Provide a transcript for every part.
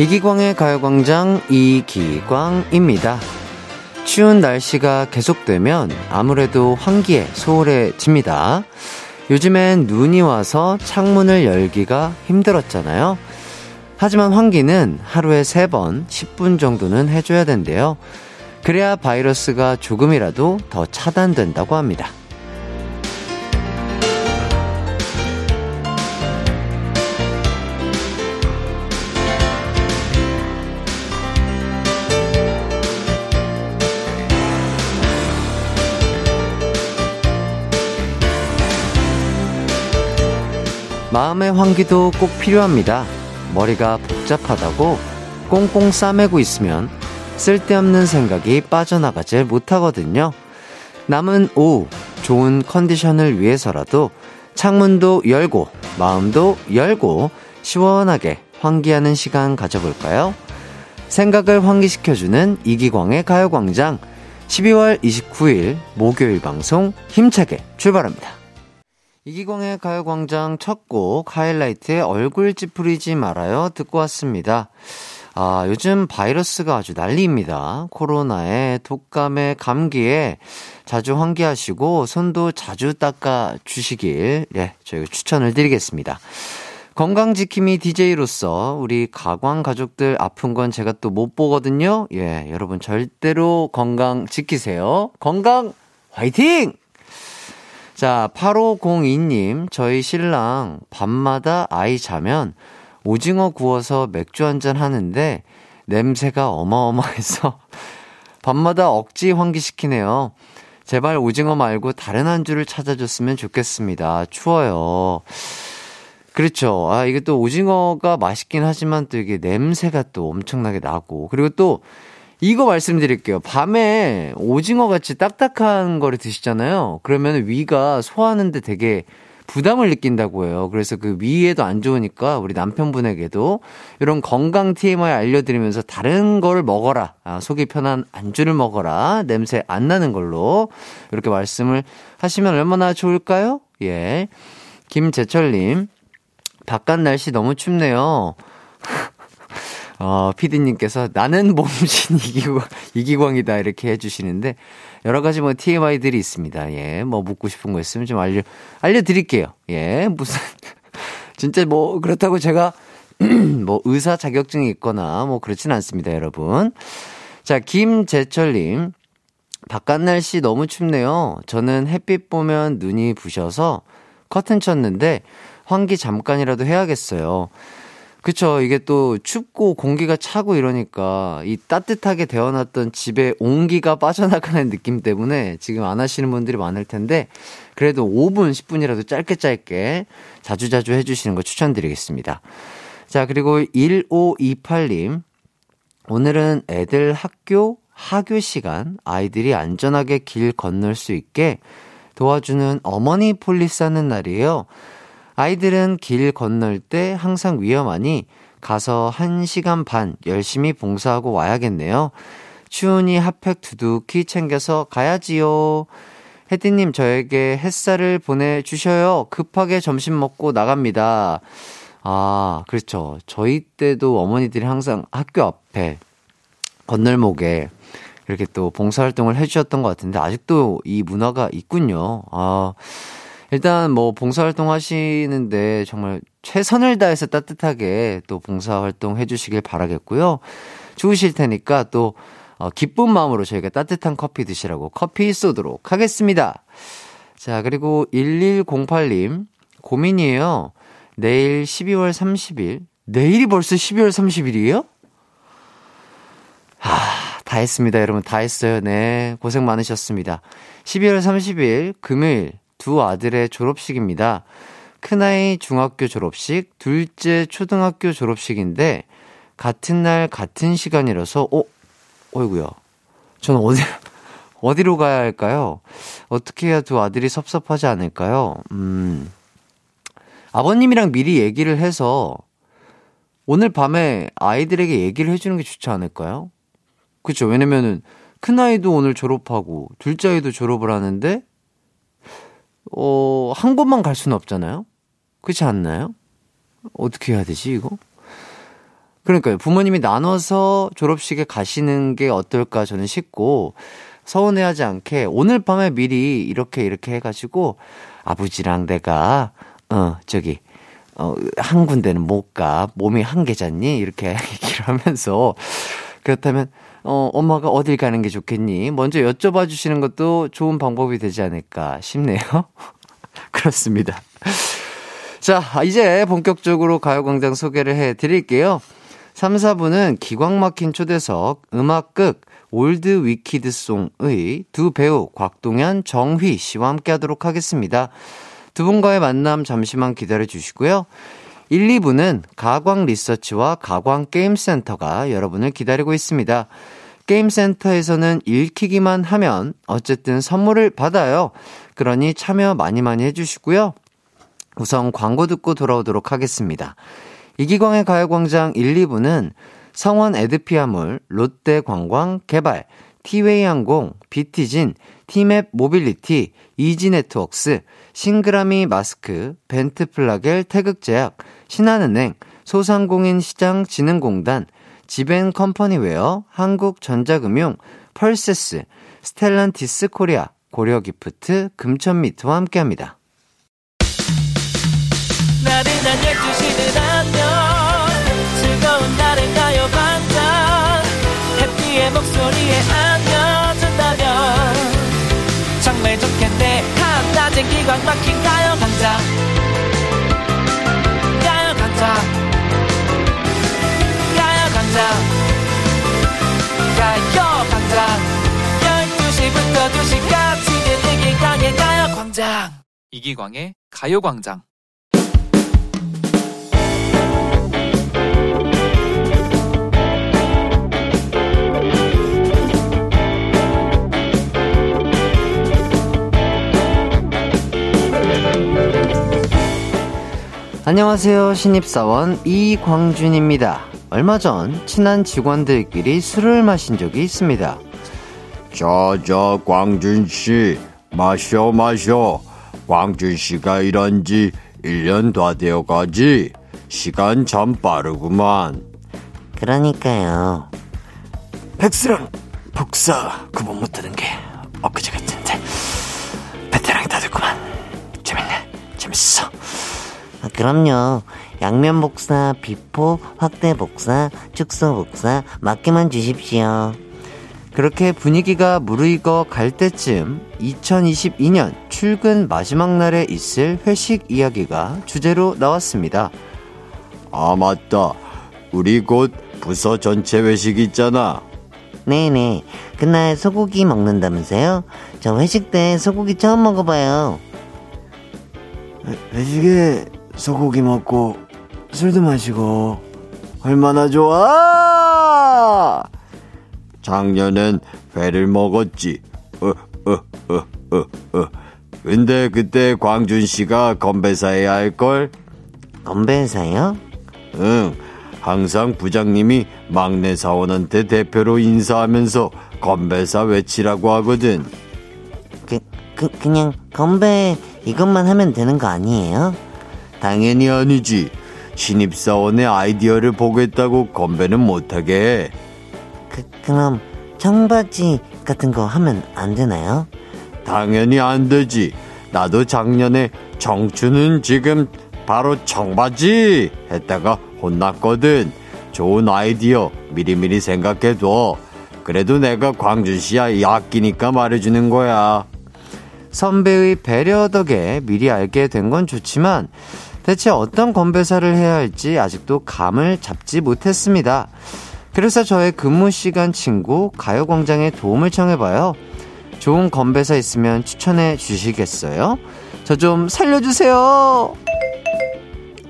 이기광의 가요광장 이기광입니다. 추운 날씨가 계속되면 아무래도 환기에 소홀해집니다. 요즘엔 눈이 와서 창문을 열기가 힘들었잖아요. 하지만 환기는 하루에 3번 10분 정도는 해줘야 된대요. 그래야 바이러스가 조금이라도 더 차단된다고 합니다. 마음의 환기도 꼭 필요합니다. 머리가 복잡하다고 꽁꽁 싸매고 있으면 쓸데없는 생각이 빠져나가질 못하거든요. 남은 오후 좋은 컨디션을 위해서라도 창문도 열고 마음도 열고 시원하게 환기하는 시간 가져볼까요? 생각을 환기시켜주는 이기광의 가요광장 12월 29일 목요일 방송 힘차게 출발합니다. 이기광의 가요광장 첫 곡 하이라이트의 얼굴 찌푸리지 말아요 듣고 왔습니다. 아, 요즘 바이러스가 아주 난리입니다. 코로나에 독감에 감기에 자주 환기하시고 손도 자주 닦아 주시길 예, 저희가 추천을 드리겠습니다. 건강 지킴이 DJ로서 우리 가광 가족들 아픈 건 제가 또 못 보거든요. 예, 여러분 절대로 건강 지키세요. 건강 화이팅! 자, 8502님, 저희 신랑 밤마다 아이 자면 오징어 구워서 맥주 한잔 하는데 냄새가 어마어마해서 밤마다 억지 환기시키네요. 제발 오징어 말고 다른 안주를 찾아줬으면 좋겠습니다. 추워요. 그렇죠. 아, 이게 또 오징어가 맛있긴 하지만 또 이게 냄새가 또 엄청나게 나고. 그리고 또 이거 말씀드릴게요. 밤에 오징어 같이 딱딱한 거를 드시잖아요. 그러면 위가 소화하는데 되게 부담을 느낀다고 해요. 그래서 그 위에도 안 좋으니까 우리 남편분에게도 이런 건강 TMI 알려드리면서 다른 걸 먹어라. 아, 속이 편한 안주를 먹어라. 냄새 안 나는 걸로. 이렇게 말씀을 하시면 얼마나 좋을까요? 예. 김재철님, 바깥 날씨 너무 춥네요. 어, 피디님께서 나는 몸신 이기광, 이기광이다 이렇게 해주시는데 여러 가지 뭐 TMI들이 있습니다. 예, 뭐 묻고 싶은 거 있으면 좀 알려, 알려드릴게요. 예, 무슨, 진짜 뭐 그렇다고 제가 뭐 의사 자격증이 있거나 뭐 그렇진 않습니다, 여러분. 자, 김재철님. 바깥 날씨 너무 춥네요. 저는 햇빛 보면 눈이 부셔서 커튼 쳤는데 환기 잠깐이라도 해야겠어요. 그쵸. 이게 또 춥고 공기가 차고 이러니까 이 따뜻하게 데워놨던 집에 온기가 빠져나가는 느낌 때문에 지금 안 하시는 분들이 많을 텐데 그래도 5분, 10분이라도 짧게 짧게 자주자주 해주시는 거 추천드리겠습니다. 자, 그리고 1528님. 오늘은 애들 학교, 하교 시간 아이들이 안전하게 길 건널 수 있게 도와주는 어머니 폴리스 하는 날이에요. 아이들은 길 건널 때 항상 위험하니 가서 1시간 반 열심히 봉사하고 와야겠네요. 추우니 핫팩 두둑히 챙겨서 가야지요. 혜디님, 저에게 햇살을 보내주셔요. 급하게 점심 먹고 나갑니다. 아, 그렇죠. 저희 때도 어머니들이 항상 학교 앞에 건널목에 이렇게 또 봉사활동을 해주셨던 것 같은데, 아직도 이 문화가 있군요. 아, 일단 뭐 봉사활동 하시는데 정말 최선을 다해서 따뜻하게 또 봉사활동 해주시길 바라겠고요. 추우실 테니까 또 어, 기쁜 마음으로 저희가 따뜻한 커피 드시라고 커피 쏘도록 하겠습니다. 자, 그리고 1108님, 고민이에요. 내일 12월 30일. 내일이 벌써 12월 30일이에요? 하, 다 했습니다. 여러분, 다 했어요. 네. 고생 많으셨습니다. 12월 30일, 금요일, 두 아들의 졸업식입니다. 큰아이 중학교 졸업식, 둘째 초등학교 졸업식인데, 같은 날, 같은 시간이라서, 어, 어이구야. 저는 어디, 어디로 가야 할까요? 어떻게 해야 두 아들이 섭섭하지 않을까요? 음, 아버님이랑 미리 얘기를 해서, 오늘 밤에 아이들에게 얘기를 해주는 게 좋지 않을까요? 그쵸. 왜냐면은, 큰아이도 오늘 졸업하고, 둘째 아이도 졸업을 하는데, 어, 한 곳만 갈 수는 없잖아요? 그렇지 않나요? 어떻게 해야 되지, 이거? 그러니까요. 부모님이 나눠서 졸업식에 가시는 게 어떨까 저는 싶고, 서운해하지 않게 오늘 밤에 미리 이렇게 이렇게 해가지고 아버지랑 내가, 어, 저기, 어, 한 군데는 못 가. 몸이 한 개잖니? 이렇게 얘기를 하면서. 그렇다면, 어, 엄마가 어딜 가는 게 좋겠니? 먼저 여쭤봐 주시는 것도 좋은 방법이 되지 않을까 싶네요. 그렇습니다. 자, 이제 본격적으로 가요광장 소개를 해 드릴게요. 3, 4부는 기광 막힌 초대석, 음악극, 올드 위키드송의 두 배우 곽동현, 정휘 씨와 함께 하도록 하겠습니다. 두 분과의 만남 잠시만 기다려 주시고요. 1, 2부는 가광 리서치와 가광 게임센터가 여러분을 기다리고 있습니다. 게임센터에서는 읽히기만 하면 어쨌든 선물을 받아요. 그러니 참여 많이 많이 해주시고요. 우선 광고 듣고 돌아오도록 하겠습니다. 이기광의 가요광장 1, 2부는 성원 에드피아몰, 롯데관광 개발, 티웨이 항공, 비티진, 티맵 모빌리티, 이지네트웍스, 싱그라미 마스크, 벤트플라겔 태극제약, 신한은행, 소상공인 시장진흥공단, 지벤컴퍼니웨어, 한국전자금융, 펄세스, 스텔란티스 코리아, 고려기프트, 금천미트와 함께합니다. 나른한 12시는 안녕 즐거운 날을 가요 반짝 해피의 목소리에 기광 막힌 가요 강장. 가요 강장. 가요 강장. 가요 강장. 12시부터 2시까지 이기광의 가요 광장. 이기광의 가요 광장 안녕하세요. 신입사원 이광준입니다. 얼마 전 친한 직원들끼리 술을 마신 적이 있습니다. 저, 저, 광준씨, 마셔, 마셔. 광준씨가 일한 지 1년 다 되어 가지. 시간 참 빠르구만. 그러니까요. 백수랑 복사 구분 못하는 게 엊그제 같은데. 베테랑이 다 됐구만. 재밌네. 재밌어. 아, 그럼요. 양면 복사, B4, 확대 복사, 축소 복사, 맡기만 주십시오. 그렇게 분위기가 무르익어 갈 때쯤 2022년 출근 마지막 날에 있을 회식 이야기가 주제로 나왔습니다. 아, 맞다. 우리 곧 부서 전체 회식 있잖아. 네네. 그날 소고기 먹는다면서요? 저 회식 때 소고기 처음 먹어봐요. 회식에 소고기 먹고 술도 마시고 얼마나 좋아! 작년엔 회를 먹었지. 어, 어, 어, 어, 어. 근데 그때 광준 씨가 건배사해야 할걸? 건배사요? 응. 항상 부장님이 막내 사원한테 대표로 인사하면서 건배사 외치라고 하거든. 그, 그, 그냥 건배 이것만 하면 되는 거 아니에요? 당연히 아니지. 신입사원의 아이디어를 보겠다고 건배는 못하게 해. 그, 그럼 청바지 같은 거 하면 안 되나요? 당연히 안 되지. 나도 작년에 정추는 지금 바로 청바지 했다가 혼났거든. 좋은 아이디어 미리미리 생각해둬. 그래도 내가 광준 씨야 아끼니까 말해주는 거야. 선배의 배려 덕에 미리 알게 된 건 좋지만 대체 어떤 건배사를 해야 할지 아직도 감을 잡지 못했습니다. 그래서 저의 근무 시간 친구 가요광장에 도움을 청해봐요. 좋은 건배사 있으면 추천해 주시겠어요? 저 좀 살려주세요!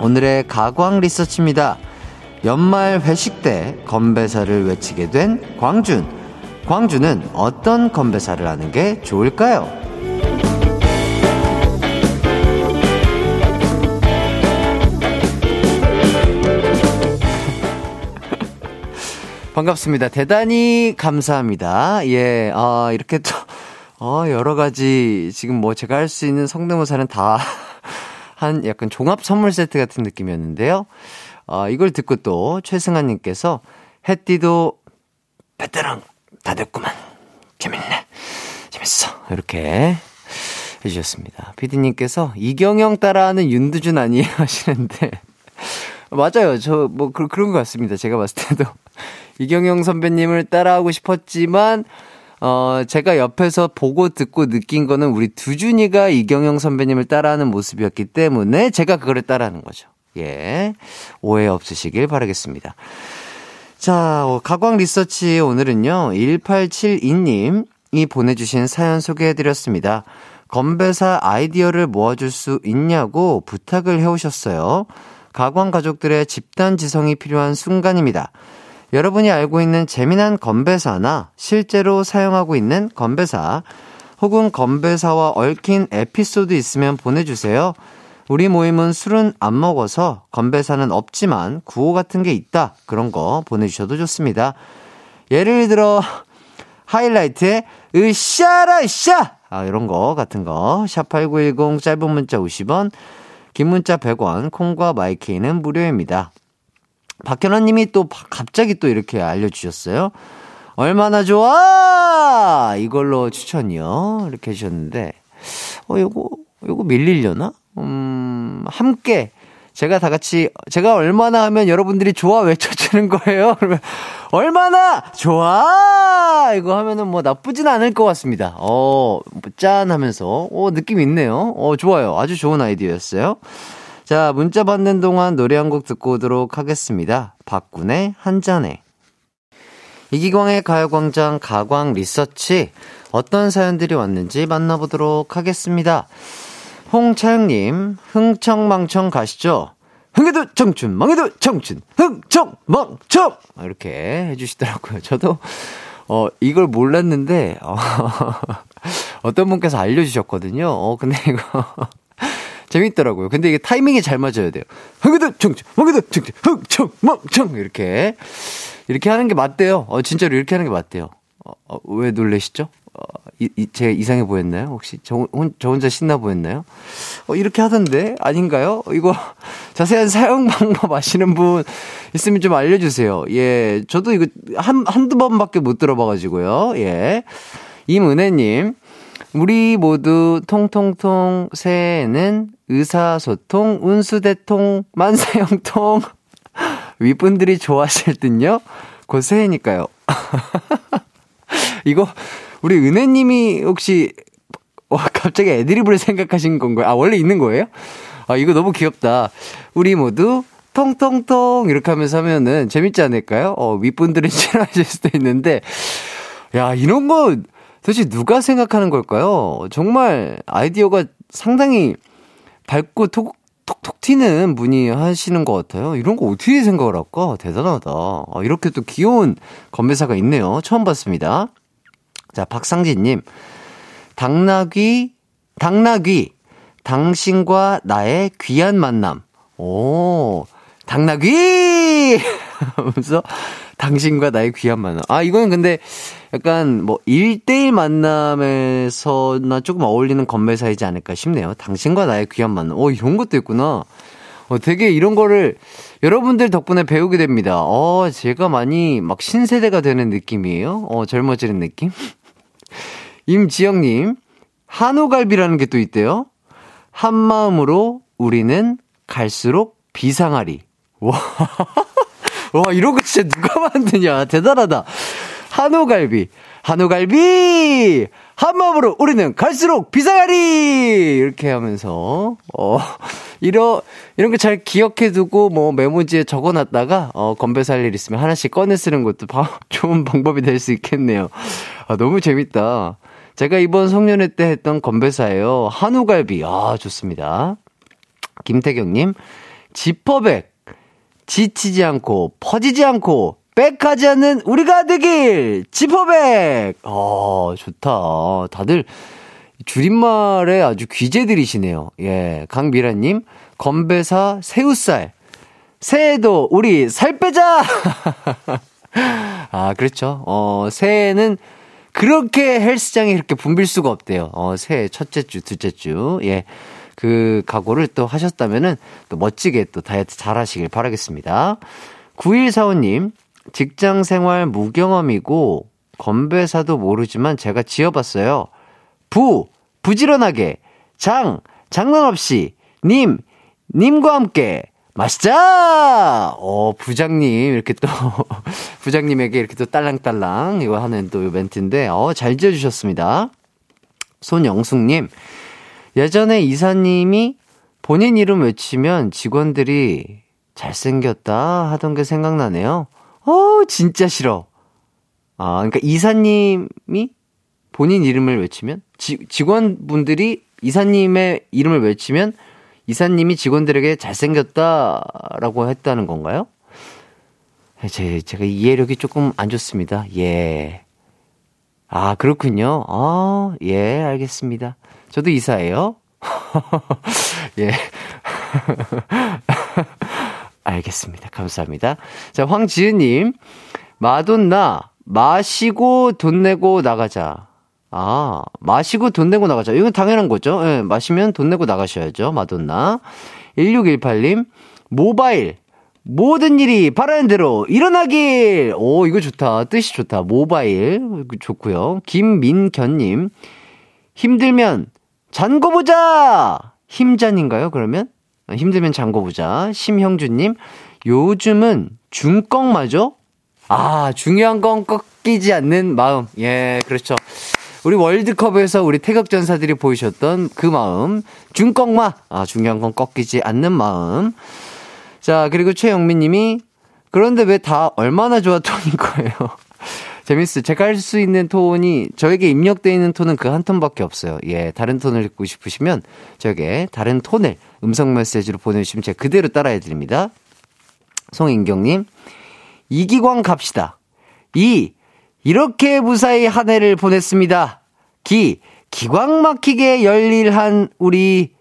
오늘의 가광 리서치입니다. 연말 회식 때 건배사를 외치게 된 광준. 광준은 어떤 건배사를 하는 게 좋을까요? 반갑습니다. 대단히 감사합니다. 예, 아, 이렇게 또, 어, 여러 가지, 지금 뭐 제가 할 수 있는 성대모사는 다, 한 약간 종합 선물 세트 같은 느낌이었는데요. 아, 이걸 듣고 또 최승아님께서 해띠도 베테랑 다 됐구만. 재밌네. 재밌어. 이렇게 해주셨습니다. 피디님께서 이경영 따라하는 윤두준 아니에요? 하시는데. 맞아요. 저, 뭐, 그, 그런 것 같습니다. 제가 봤을 때도. 이경영 선배님을 따라하고 싶었지만, 어, 제가 옆에서 보고 듣고 느낀 거는 우리 두준이가 이경영 선배님을 따라하는 모습이었기 때문에 제가 그거를 따라하는 거죠. 예. 오해 없으시길 바라겠습니다. 자, 어, 가광 리서치 오늘은요, 1872님이 보내주신 사연 소개해드렸습니다. 건배사 아이디어를 모아줄 수 있냐고 부탁을 해오셨어요. 가광 가족들의 집단 지성이 필요한 순간입니다. 여러분이 알고 있는 재미난 건배사나 실제로 사용하고 있는 건배사 혹은 건배사와 얽힌 에피소드 있으면 보내주세요. 우리 모임은 술은 안 먹어서 건배사는 없지만 구호 같은 게 있다. 그런 거 보내주셔도 좋습니다. 예를 들어 하이라이트에 으쌰라 으쌰 아 이런 거 같은 거 샵8910 짧은 문자 50원 긴 문자 100원 콩과 마이케이는 무료입니다. 박현아 님이 또 갑자기 또 이렇게 알려주셨어요. 얼마나 좋아! 이걸로 추천이요. 이렇게 해주셨는데, 어, 요거, 요거 밀리려나? 음, 함께, 제가 다 같이, 제가 얼마나 하면 여러분들이 좋아 외쳐주는 거예요? 그러면, 얼마나 좋아! 이거 하면은 뭐 나쁘진 않을 것 같습니다. 어, 짠 하면서, 어, 느낌 있네요. 어, 좋아요. 아주 좋은 아이디어였어요. 자, 문자 받는 동안 노래 한 곡 듣고 오도록 하겠습니다. 박군의 한 잔에. 이기광의 가요광장 가광 리서치. 어떤 사연들이 왔는지 만나보도록 하겠습니다. 홍차영님, 흥청망청 가시죠? 흥해도 청춘, 망해도 청춘, 흥청망청! 이렇게 해주시더라고요. 저도, 어, 이걸 몰랐는데, 어, 어떤 분께서 알려주셨거든요. 어, 근데 이거, 재밌더라고요. 근데 이게 타이밍이 잘 맞아야 돼요. 흥해도 청춘, 망해도 청춘, 흥청망청! 이렇게. 이렇게 하는 게 맞대요. 어, 진짜로 이렇게 하는 게 맞대요. 어, 어, 왜 놀래시죠? 어, 이, 이, 제가 이상해 보였나요? 혹시 저, 혼, 저 혼자 신나 보였나요? 어, 이렇게 하던데? 아닌가요? 이거 자세한 사용 방법 아시는 분 있으면 좀 알려주세요. 예, 저도 이거 한, 한두 번밖에 못 들어봐가지고요. 예. 임은혜님, 우리 모두 통통통 새해에는 의사소통, 운수대통, 만사형통, 윗분들이 좋아하실 듯요? 곧 새해니까요. 이거 우리 은혜님이 혹시 와 갑자기 애드리브를 생각하신 건가요? 아 원래 있는 거예요? 아 이거 너무 귀엽다. 우리 모두 통통통 이렇게 하면서 하면은 재밌지 않을까요? 어 윗분들은 싫어하실 수도 있는데 야 이런 거 도대체 누가 생각하는 걸까요? 정말 아이디어가 상당히 밝고 톡, 톡톡 튀는 분이 하시는 것 같아요. 이런 거 어떻게 생각을 할까? 대단하다. 아, 이렇게 또 귀여운 건배사가 있네요. 처음 봤습니다. 자, 박상진님. 당나귀, 당나귀. 당신과 나의 귀한 만남. 오, 당나귀! 하면서 당신과 나의 귀한 만남. 아, 이거는 근데 약간 뭐 1대1 만남에서나 조금 어울리는 건배사이지 않을까 싶네요. 당신과 나의 귀한 만남. 어, 이런 것도 있구나. 어, 되게 이런 거를 여러분들 덕분에 배우게 됩니다. 어, 제가 많이 막 신세대가 되는 느낌이에요. 어, 젊어지는 느낌? 임지영님, 한우갈비라는 게 또 있대요. 한 마음으로 우리는 갈수록 비상하리. 와, 와, 이런 거 진짜 누가 만드냐. 대단하다. 한우갈비, 한우갈비! 한 마음으로 우리는 갈수록 비상하리! 이렇게 하면서, 어, 이런, 이런 거 잘 기억해 두고, 뭐, 메모지에 적어 놨다가, 어, 건배 살 일 있으면 하나씩 꺼내 쓰는 것도 바, 좋은 방법이 될 수 있겠네요. 아, 너무 재밌다. 제가 이번 송년회 때 했던 건배사예요. 한우갈비. 아, 좋습니다. 김태경님, 지퍼백. 지치지 않고, 퍼지지 않고, 백하지 않는 우리가 되길! 지퍼백! 어, 좋다. 다들 줄임말에 아주 귀재들이시네요. 예. 강미라님, 건배사 새우살. 새해도 우리 살 빼자! 아, 그렇죠. 어, 새해는 그렇게 헬스장에 이렇게 붐빌 수가 없대요. 어, 새해 첫째 주, 둘째 주. 예. 그 각오를 또 하셨다면은 또 멋지게 또 다이어트 잘 하시길 바라겠습니다. 9145님, 직장 생활 무경험이고 건배사도 모르지만 제가 지어봤어요. 부, 부지런하게. 장, 장난 없이. 님, 님과 함께. 맛있자! 어, 부장님, 이렇게 또, 부장님에게 이렇게 또 딸랑딸랑 이거 하는 또 멘트인데, 어, 잘 지어주셨습니다. 손영숙님, 예전에 이사님이 본인 이름 외치면 직원들이 잘생겼다 하던 게 생각나네요. 어, 진짜 싫어. 아, 그러니까 이사님이 본인 이름을 외치면 지, 직원분들이 이사님의 이름을 외치면 이사님이 직원들에게 잘생겼다라고 했다는 건가요? 제, 제가 이해력이 조금 안 좋습니다. 예. 아, 그렇군요. 아, 예, 알겠습니다. 저도 이사예요. 예. 알겠습니다. 감사합니다. 자, 황지은님. 마돈나, 마시고 돈 내고 나가자. 아, 마시고 돈 내고 나가자. 이건 당연한 거죠. 예, 마시면 돈 내고 나가셔야죠. 마돈나. 1618님, 모바일. 모든 일이 바라는 대로 일어나길! 오, 이거 좋다. 뜻이 좋다. 모바일. 좋고요 김민견님, 힘들면 잔고 보자! 힘잔인가요, 그러면? 아, 힘들면 잔고 보자. 심형주님, 요즘은 중꺽 맞죠 아, 중요한 건 꺾이지 않는 마음. 예, 그렇죠. 우리 월드컵에서 우리 태극전사들이 보이셨던 그 마음. 중꺽마. 아, 중요한 건 꺾이지 않는 마음. 자, 그리고 최영민 님이 그런데 왜 다 얼마나 좋아 톤인 거예요? 재밌어요. 제가 할 수 있는 톤이 저에게 입력되어 있는 톤은 그 한 톤밖에 없어요. 예, 다른 톤을 듣고 싶으시면 저에게 다른 톤을 음성 메시지로 보내주시면 제가 그대로 따라해 드립니다. 송인경님, 이기광 갑시다. 이, 이렇게 무사히 한 해를 보냈습니다. 기, 기광 막히게 열일한 우리,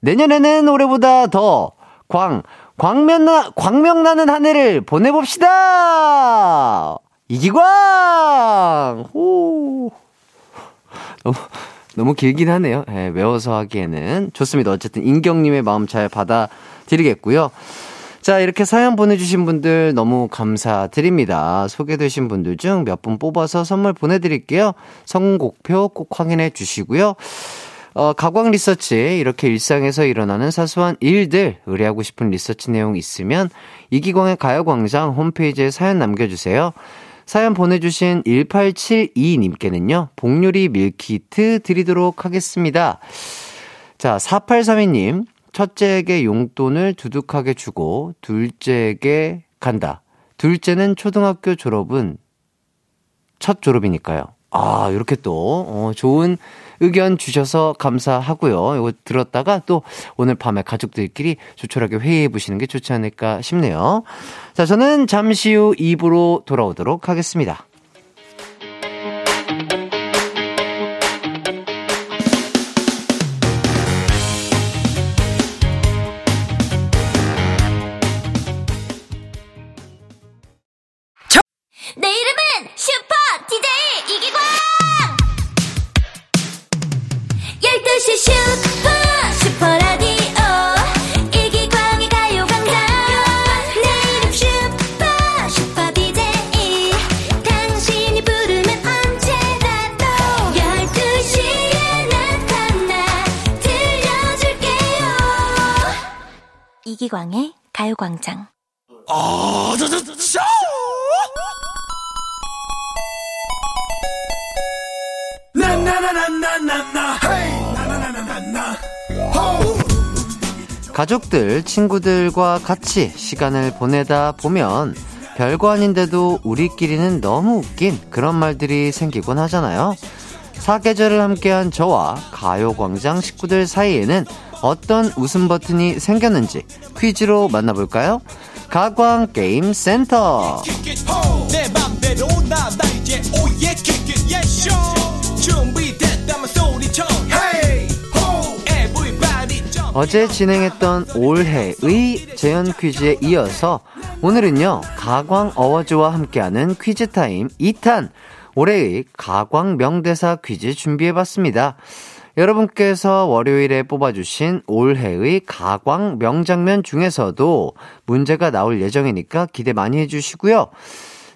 내년에는 올해보다 더, 광, 광명나, 광명나는 한 해를 보내봅시다! 이기광! 호! 너무, 너무 길긴 하네요. 예, 외워서 하기에는. 좋습니다. 어쨌든 인경님의 마음 잘 받아드리겠고요. 자, 이렇게 사연 보내주신 분들 너무 감사드립니다. 소개되신 분들 중 몇 분 뽑아서 선물 보내드릴게요. 선곡표 꼭 확인해 주시고요. 어, 가광 리서치, 이렇게 일상에서 일어나는 사소한 일들, 의뢰하고 싶은 리서치 내용 있으면 이기광의 가요광장 홈페이지에 사연 남겨주세요. 사연 보내주신 1872님께는요, 복요리 밀키트 드리도록 하겠습니다. 자, 4832님, 첫째에게 용돈을 두둑하게 주고 둘째에게 간다. 둘째는 초등학교 졸업은 첫 졸업이니까요. 아, 이렇게 또, 어, 좋은 의견 주셔서 감사하고요. 이거 들었다가 또 오늘 밤에 가족들끼리 조촐하게 회의해 보시는 게 좋지 않을까 싶네요. 자, 저는 잠시 후 입으로 돌아오도록 하겠습니다. 이기광의 가요광장 가족들, 친구들과 같이 시간을 보내다 보면 별거 아닌데도 우리끼리는 너무 웃긴 그런 말들이 생기곤 하잖아요. 사계절을 함께한 저와 가요광장 식구들 사이에는 어떤 웃음 버튼이 생겼는지 퀴즈로 만나볼까요? 가광 게임 센터. 어제 진행했던 올해의 재연 퀴즈에 이어서 오늘은요, 가광 어워즈와 함께하는 퀴즈 타임 2탄 올해의 가광 명대사 퀴즈 준비해봤습니다. 여러분께서 월요일에 뽑아주신 올해의 가광 명장면 중에서도 문제가 나올 예정이니까 기대 많이 해주시고요.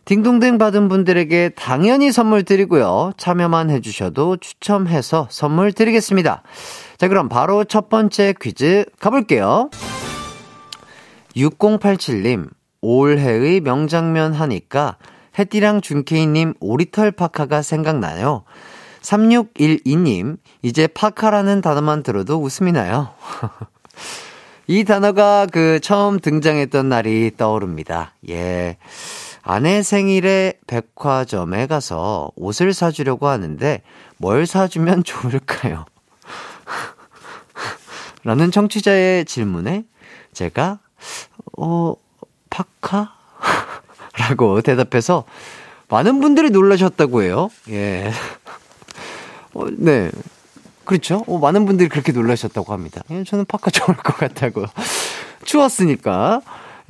딩동댕 받은 분들에게 당연히 선물 드리고요. 참여만 해주셔도 추첨해서 선물 드리겠습니다. 자, 그럼 바로 첫 번째 퀴즈 가볼게요. 6087님, 올해의 명장면 하니까 해띠랑 준케이님 오리털 파카가 생각나요. 3612님, 이제 파카라는 단어만 들어도 웃음이 나요. 이 단어가 그 처음 등장했던 날이 떠오릅니다. 예. 아내 생일에 백화점에 가서 옷을 사주려고 하는데 뭘 사주면 좋을까요? 라는 청취자의 질문에 제가, 어, 파카? 라고 대답해서 많은 분들이 놀라셨다고 해요. 예. 어, 네. 그렇죠. 어, 많은 분들이 그렇게 놀라셨다고 합니다. 예, 저는 파카 좋을 것 같다고. 추웠으니까.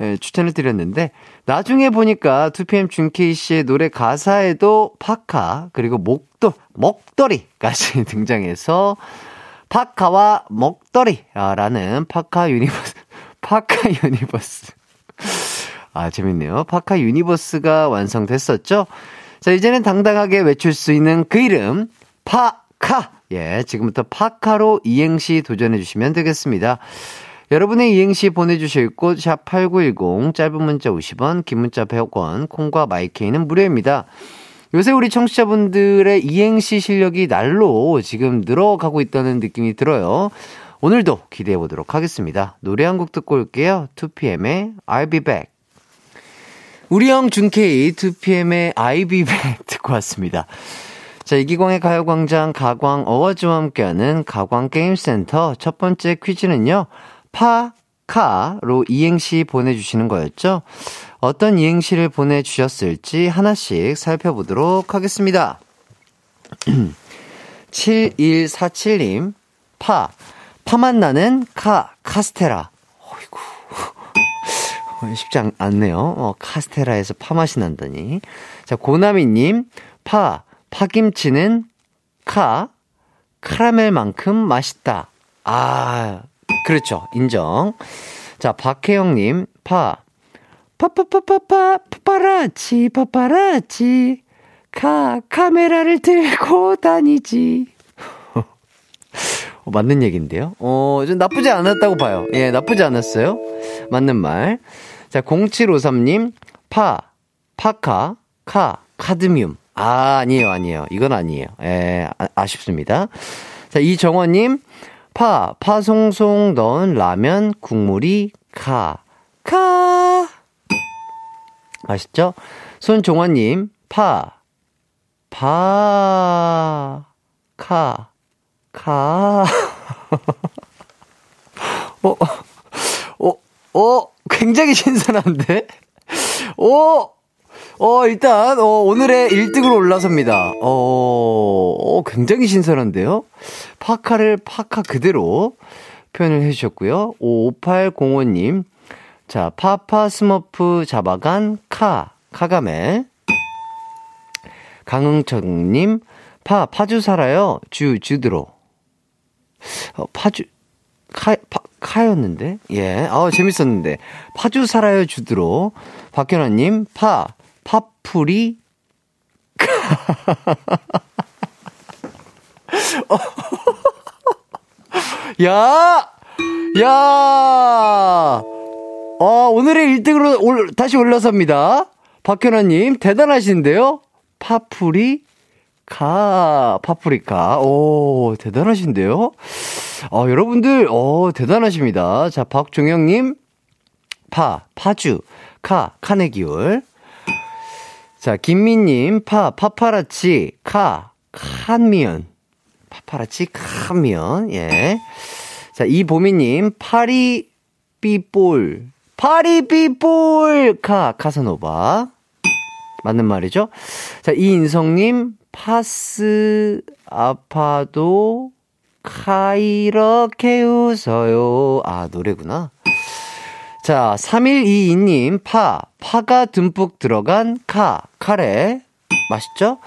예, 추천을 드렸는데, 나중에 보니까 2PM 준케이 씨의 노래 가사에도 파카, 그리고 목도, 먹더리까지 등장해서, 파카와 먹더리라는 파카 universe, 파카 universe. 아, 재밌네요. 파카 유니버스가 완성됐었죠? 자, 이제는 당당하게 외칠 수 있는 그 이름, 파 카! 예, 지금부터 파카로 이행시 도전해주시면 되겠습니다. 여러분의 이행시 보내주실 곳, 샵8910, 짧은 문자 50원, 긴 문자 100원, 콩과 마이케이는 무료입니다. 요새 우리 청취자분들의 이행시 실력이 날로 지금 늘어가고 있다는 느낌이 들어요. 오늘도 기대해 보도록 하겠습니다. 노래 한 곡 듣고 올게요. 2PM의 I'll be back. 우리 형 준케이 2PM의 I'll be back 듣고 왔습니다. 자, 이기광의 가요광장 가광 어워즈와 함께하는 가광게임센터 첫 번째 퀴즈는요. 파 카로 이행시 보내주시는 거였죠. 어떤 이행시를 보내주셨을지 하나씩 살펴보도록 하겠습니다. 7147님, 파. 파만 나는 카, 카스테라. 어이구. 쉽지 않, 않네요. 어, 카스테라에서 파 맛이 난다니. 자, 고나미님, 파. 파김치는 카, 카라멜만큼 맛있다. 아, 그렇죠. 인정. 자, 박혜영님, 파. 파파파파파, 파파라치, 파파라치. 카, 카메라를 들고 다니지. 어, 맞는 얘기인데요. 어, 좀 나쁘지 않았다고 봐요. 예, 나쁘지 않았어요. 맞는 말. 자, 0753님, 파, 파카, 카, 카드뮴. 아, 아니에요, 아니에요. 이건 아니에요. 예, 아, 쉽습니다 자, 이정원님, 파, 파송송 넣은 라면 국물이 카, 카. 맛있죠? 손종환님, 파, 파, 카, 카. 어, 어, 어, 굉장히 신선한데? 어, 어, 일단, 어, 오늘의 1등으로 올라섭니다. 어, 어, 굉장히 신선한데요? 파카를 파카 그대로 표현을 해주셨고요. 5805님. 자, 파파 스머프 잡아간 카, 카가멜. 강흥철님, 파, 파주 살아요. 주, 주드로. 어, 파주, 카, 파, 카였는데? 예. 아 재밌었는데. 파주 살아요. 주드로. 박현아님, 파, 파풀이 야! 야! 어, 오늘의 1등으로 올, 다시 올라섭니다. 박현아님, 대단하신데요? 파풀이 카, 파프리카. 오, 대단하신데요? 어, 여러분들, 어, 대단하십니다. 자, 박종영님, 파, 파주, 카, 카네기울. 자, 김미님, 파, 파파라치, 카, 칸미연. 파파라치, 칸미연, 예. 자, 이보미님, 파리, 삐볼. 파리, 삐볼, 카, 카사노바. 맞는 말이죠? 자, 이인성님, 파스, 아파도, 카, 이렇게 웃어요. 아, 노래구나. 자, 3122님, 파, 파가 듬뿍 들어간 카, 카레. 맛있죠?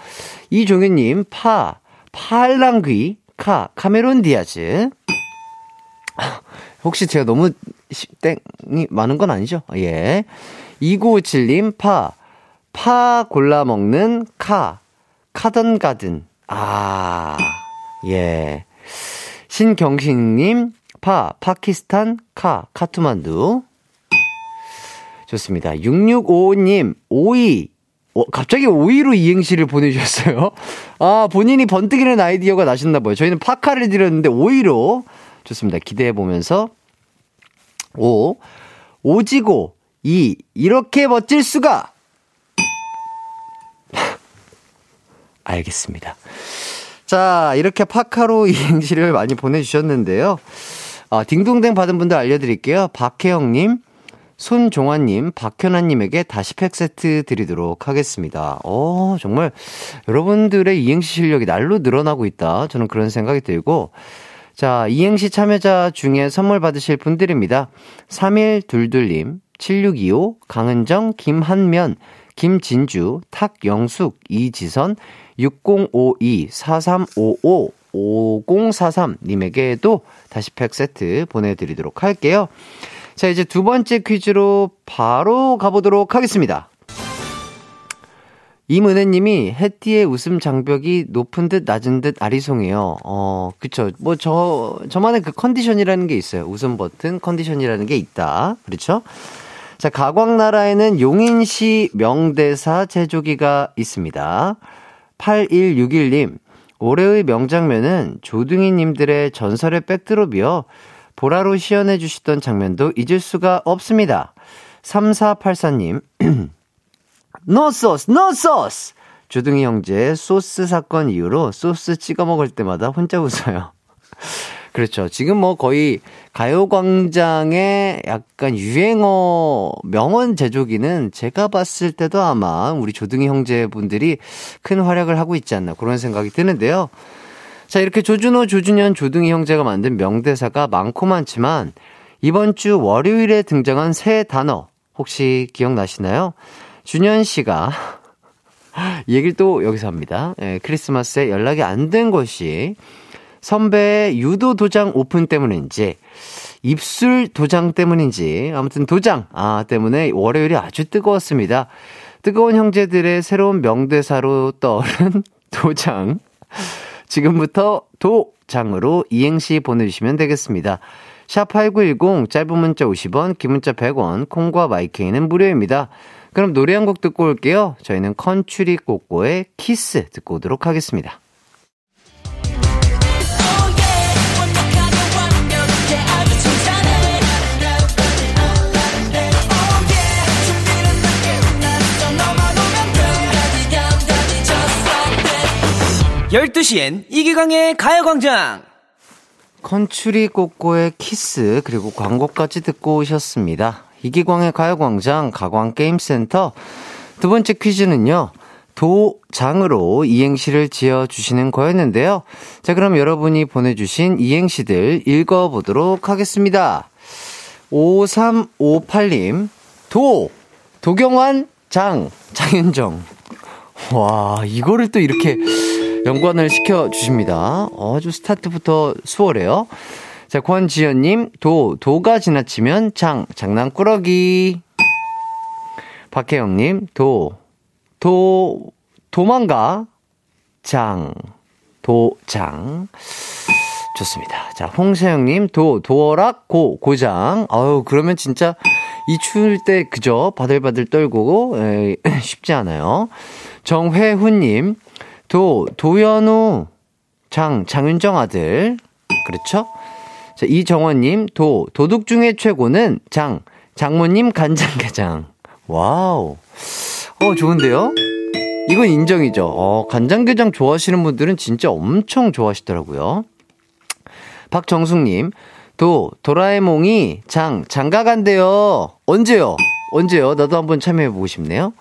이종현님, 파, 팔랑귀, 카, 카메론 디아즈. 혹시 제가 너무 시- 땡이 많은 건 아니죠? 예. 2957님, 파. 파 골라 먹는 카. 카던 가든. 아, 예. 신경식님, 파. 파키스탄 카. 카투만두. 좋습니다. 6655님, 오이. 어, 갑자기 오이로 이행시를 보내주셨어요. 아, 본인이 번뜩이는 아이디어가 나셨나봐요. 저희는 파카를 드렸는데 오이로. 좋습니다. 기대해보면서. 오. 오지고. 이. 이렇게 멋질 수가! 알겠습니다. 자, 이렇게 파카로 이행시를 많이 보내주셨는데요. 아, 딩동댕 받은 분들 알려드릴게요. 박혜영님, 손종환님, 박현아님에게 다시 팩 세트 드리도록 하겠습니다. 어, 정말 여러분들의 이행시 실력이 날로 늘어나고 있다. 저는 그런 생각이 들고. 자, 이행시 참여자 중에 선물 받으실 분들입니다. 3122님, 7625, 강은정, 김한면, 김진주, 탁영숙, 이지선, 6052, 4355, 5043님에게도 다시 팩 세트 보내드리도록 할게요. 자, 이제 두 번째 퀴즈로 바로 가보도록 하겠습니다. 이문혜 님이 해띠의 웃음 장벽이 높은 듯 낮은 듯 아리송해요. 어, 그쵸. 뭐, 저, 저만의 그 컨디션이라는 게 있어요. 웃음 버튼 컨디션이라는 게 있다. 그렇죠? 자, 가광나라에는 용인시 명대사 제조기가 있습니다. 8161님, 올해의 명장면은 조둥이님들의 전설의 backdrop이요. 보라로 시연해 주시던 장면도 잊을 수가 없습니다. 3484님, no sauce, no sauce! 주둥이 형제 소스 사건 이후로 소스 찍어 먹을 때마다 혼자 웃어요. 그렇죠. 지금 뭐 거의 가요광장의 약간 유행어 명언 제조기는 제가 봤을 때도 아마 우리 조둥이 형제분들이 큰 활약을 하고 있지 않나 그런 생각이 드는데요. 자, 이렇게 조준호, 조준현, 조둥이 형제가 만든 명대사가 많고 많지만 이번 주 월요일에 등장한 새 단어 혹시 기억나시나요? 준현 씨가 이 얘기를 또 여기서 합니다. 예, 크리스마스에 연락이 안 된 것이 선배의 유도 도장 오픈 때문인지 입술 도장 때문인지 아무튼 도장 아 때문에 월요일이 아주 뜨거웠습니다. 뜨거운 형제들의 새로운 명대사로 떠오른 도장 지금부터 도장으로 이행시 보내주시면 되겠습니다. 샵8910 짧은 문자 50원 긴 문자 100원 콩과 마이케이는 무료입니다. 그럼 노래 한 곡 듣고 올게요. 저희는 컨츄리 꼬꼬의 키스 듣고 오도록 하겠습니다. 열두 시엔 이기광의 가요광장! 컨츄리 꼬꼬의 키스 그리고 광고까지 듣고 오셨습니다. 이기광의 가요광장 가광게임센터 두 번째 퀴즈는요. 도장으로 이행시를 지어주시는 거였는데요. 자 그럼 여러분이 보내주신 이행시들 읽어보도록 하겠습니다. 5358님 도 도경환 장 장윤정 와 이거를 또 이렇게 연관을 시켜 주십니다. 아주 스타트부터 수월해요. 자, 권지연님, 도, 도가 지나치면 장, 장난꾸러기. 박혜영님, 도, 도, 도망가, 장, 도장. 좋습니다. 자, 홍세영님, 도, 도어락, 고, 고장. 아유, 그러면 진짜 이 추울 때 그저 바들바들 떨고, 에, 쉽지 않아요. 정회훈님, 도, 도연우, 장, 장윤정 아들. 그렇죠? 자, 이정원님, 도, 도둑 중에 최고는 장, 장모님 간장게장. 와우. 어, 좋은데요? 이건 인정이죠. 어, 간장게장 좋아하시는 분들은 진짜 엄청 좋아하시더라고요. 박정숙님, 도, 도라에몽이 장, 장가 간대요. 언제요? 언제요? 나도 한번 참여해보고 싶네요.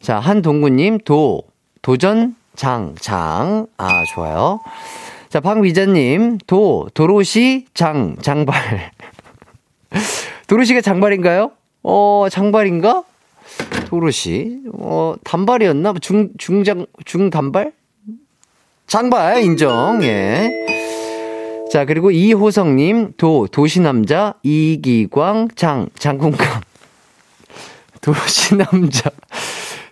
자, 한동구님, 도, 도전, 장, 장. 아, 좋아요. 자, 박미자님, 도, 도로시, 장, 장발. 도로시가 장발인가요? 어, 장발인가? 도로시. 어, 단발이었나? 중, 중장, 중단발? 장발, 인정, 예. 자, 그리고 이호성님, 도, 도시남자, 이기광, 장, 장군감. 도시남자.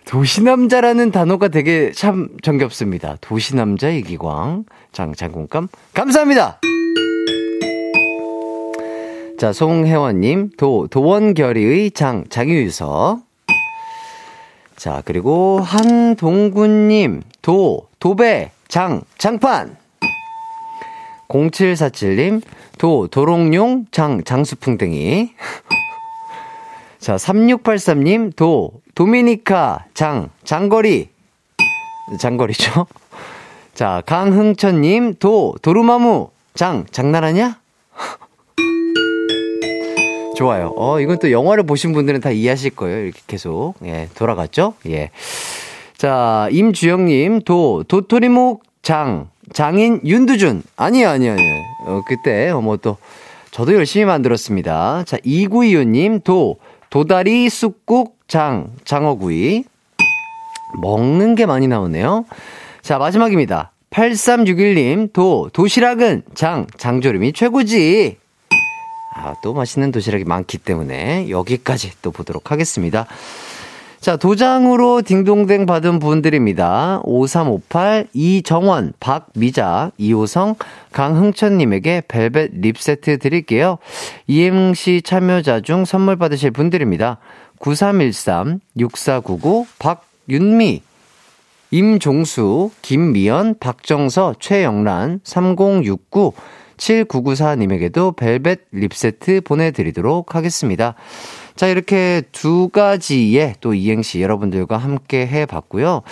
도시남자라는 단어가 되게 참 정겹습니다. 도시남자, 이기광, 장, 장군감. 감사합니다! 자, 송혜원님, 도, 도원결의의 장, 장유유서. 자, 그리고 한동구님, 도, 도배, 장, 장판. 0747님, 도, 도롱뇽, 장, 장수풍뎅이. 자, 3683님, 도, 도미니카, 장, 장거리. 장거리죠? 자, 강흥천님, 도, 도루마무, 장, 장난하냐? 좋아요. 어, 이건 또 영화를 보신 분들은 다 이해하실 거예요. 이렇게 계속. 예, 돌아갔죠? 예. 자, 임주영님, 도, 도토리묵, 장, 장인 윤두준. 아니요, 아니요, 아니요. 어, 그때, 어, 뭐 또, 저도 열심히 만들었습니다. 자, 이구이호님, 도, 도다리, 쑥국, 장, 장어구이. 먹는 게 많이 나오네요. 자, 마지막입니다. 8361님, 도, 도시락은 장, 장조림이 최고지. 아, 또 맛있는 도시락이 많기 때문에 여기까지 또 보도록 하겠습니다. 자, 도장으로 딩동댕 받은 분들입니다. 5358, 이정원, 박미자, 이호성, 강흥천님에게 벨벳 립 세트 드릴게요. 이행시 참여자 중 선물 받으실 분들입니다. 9313, 6499, 박윤미, 임종수, 김미연, 박정서, 최영란, 3069, 7994님에게도 벨벳 립 세트 보내드리도록 하겠습니다. 자, 이렇게 두 가지의 또 이행시 여러분들과 함께 해 봤고요.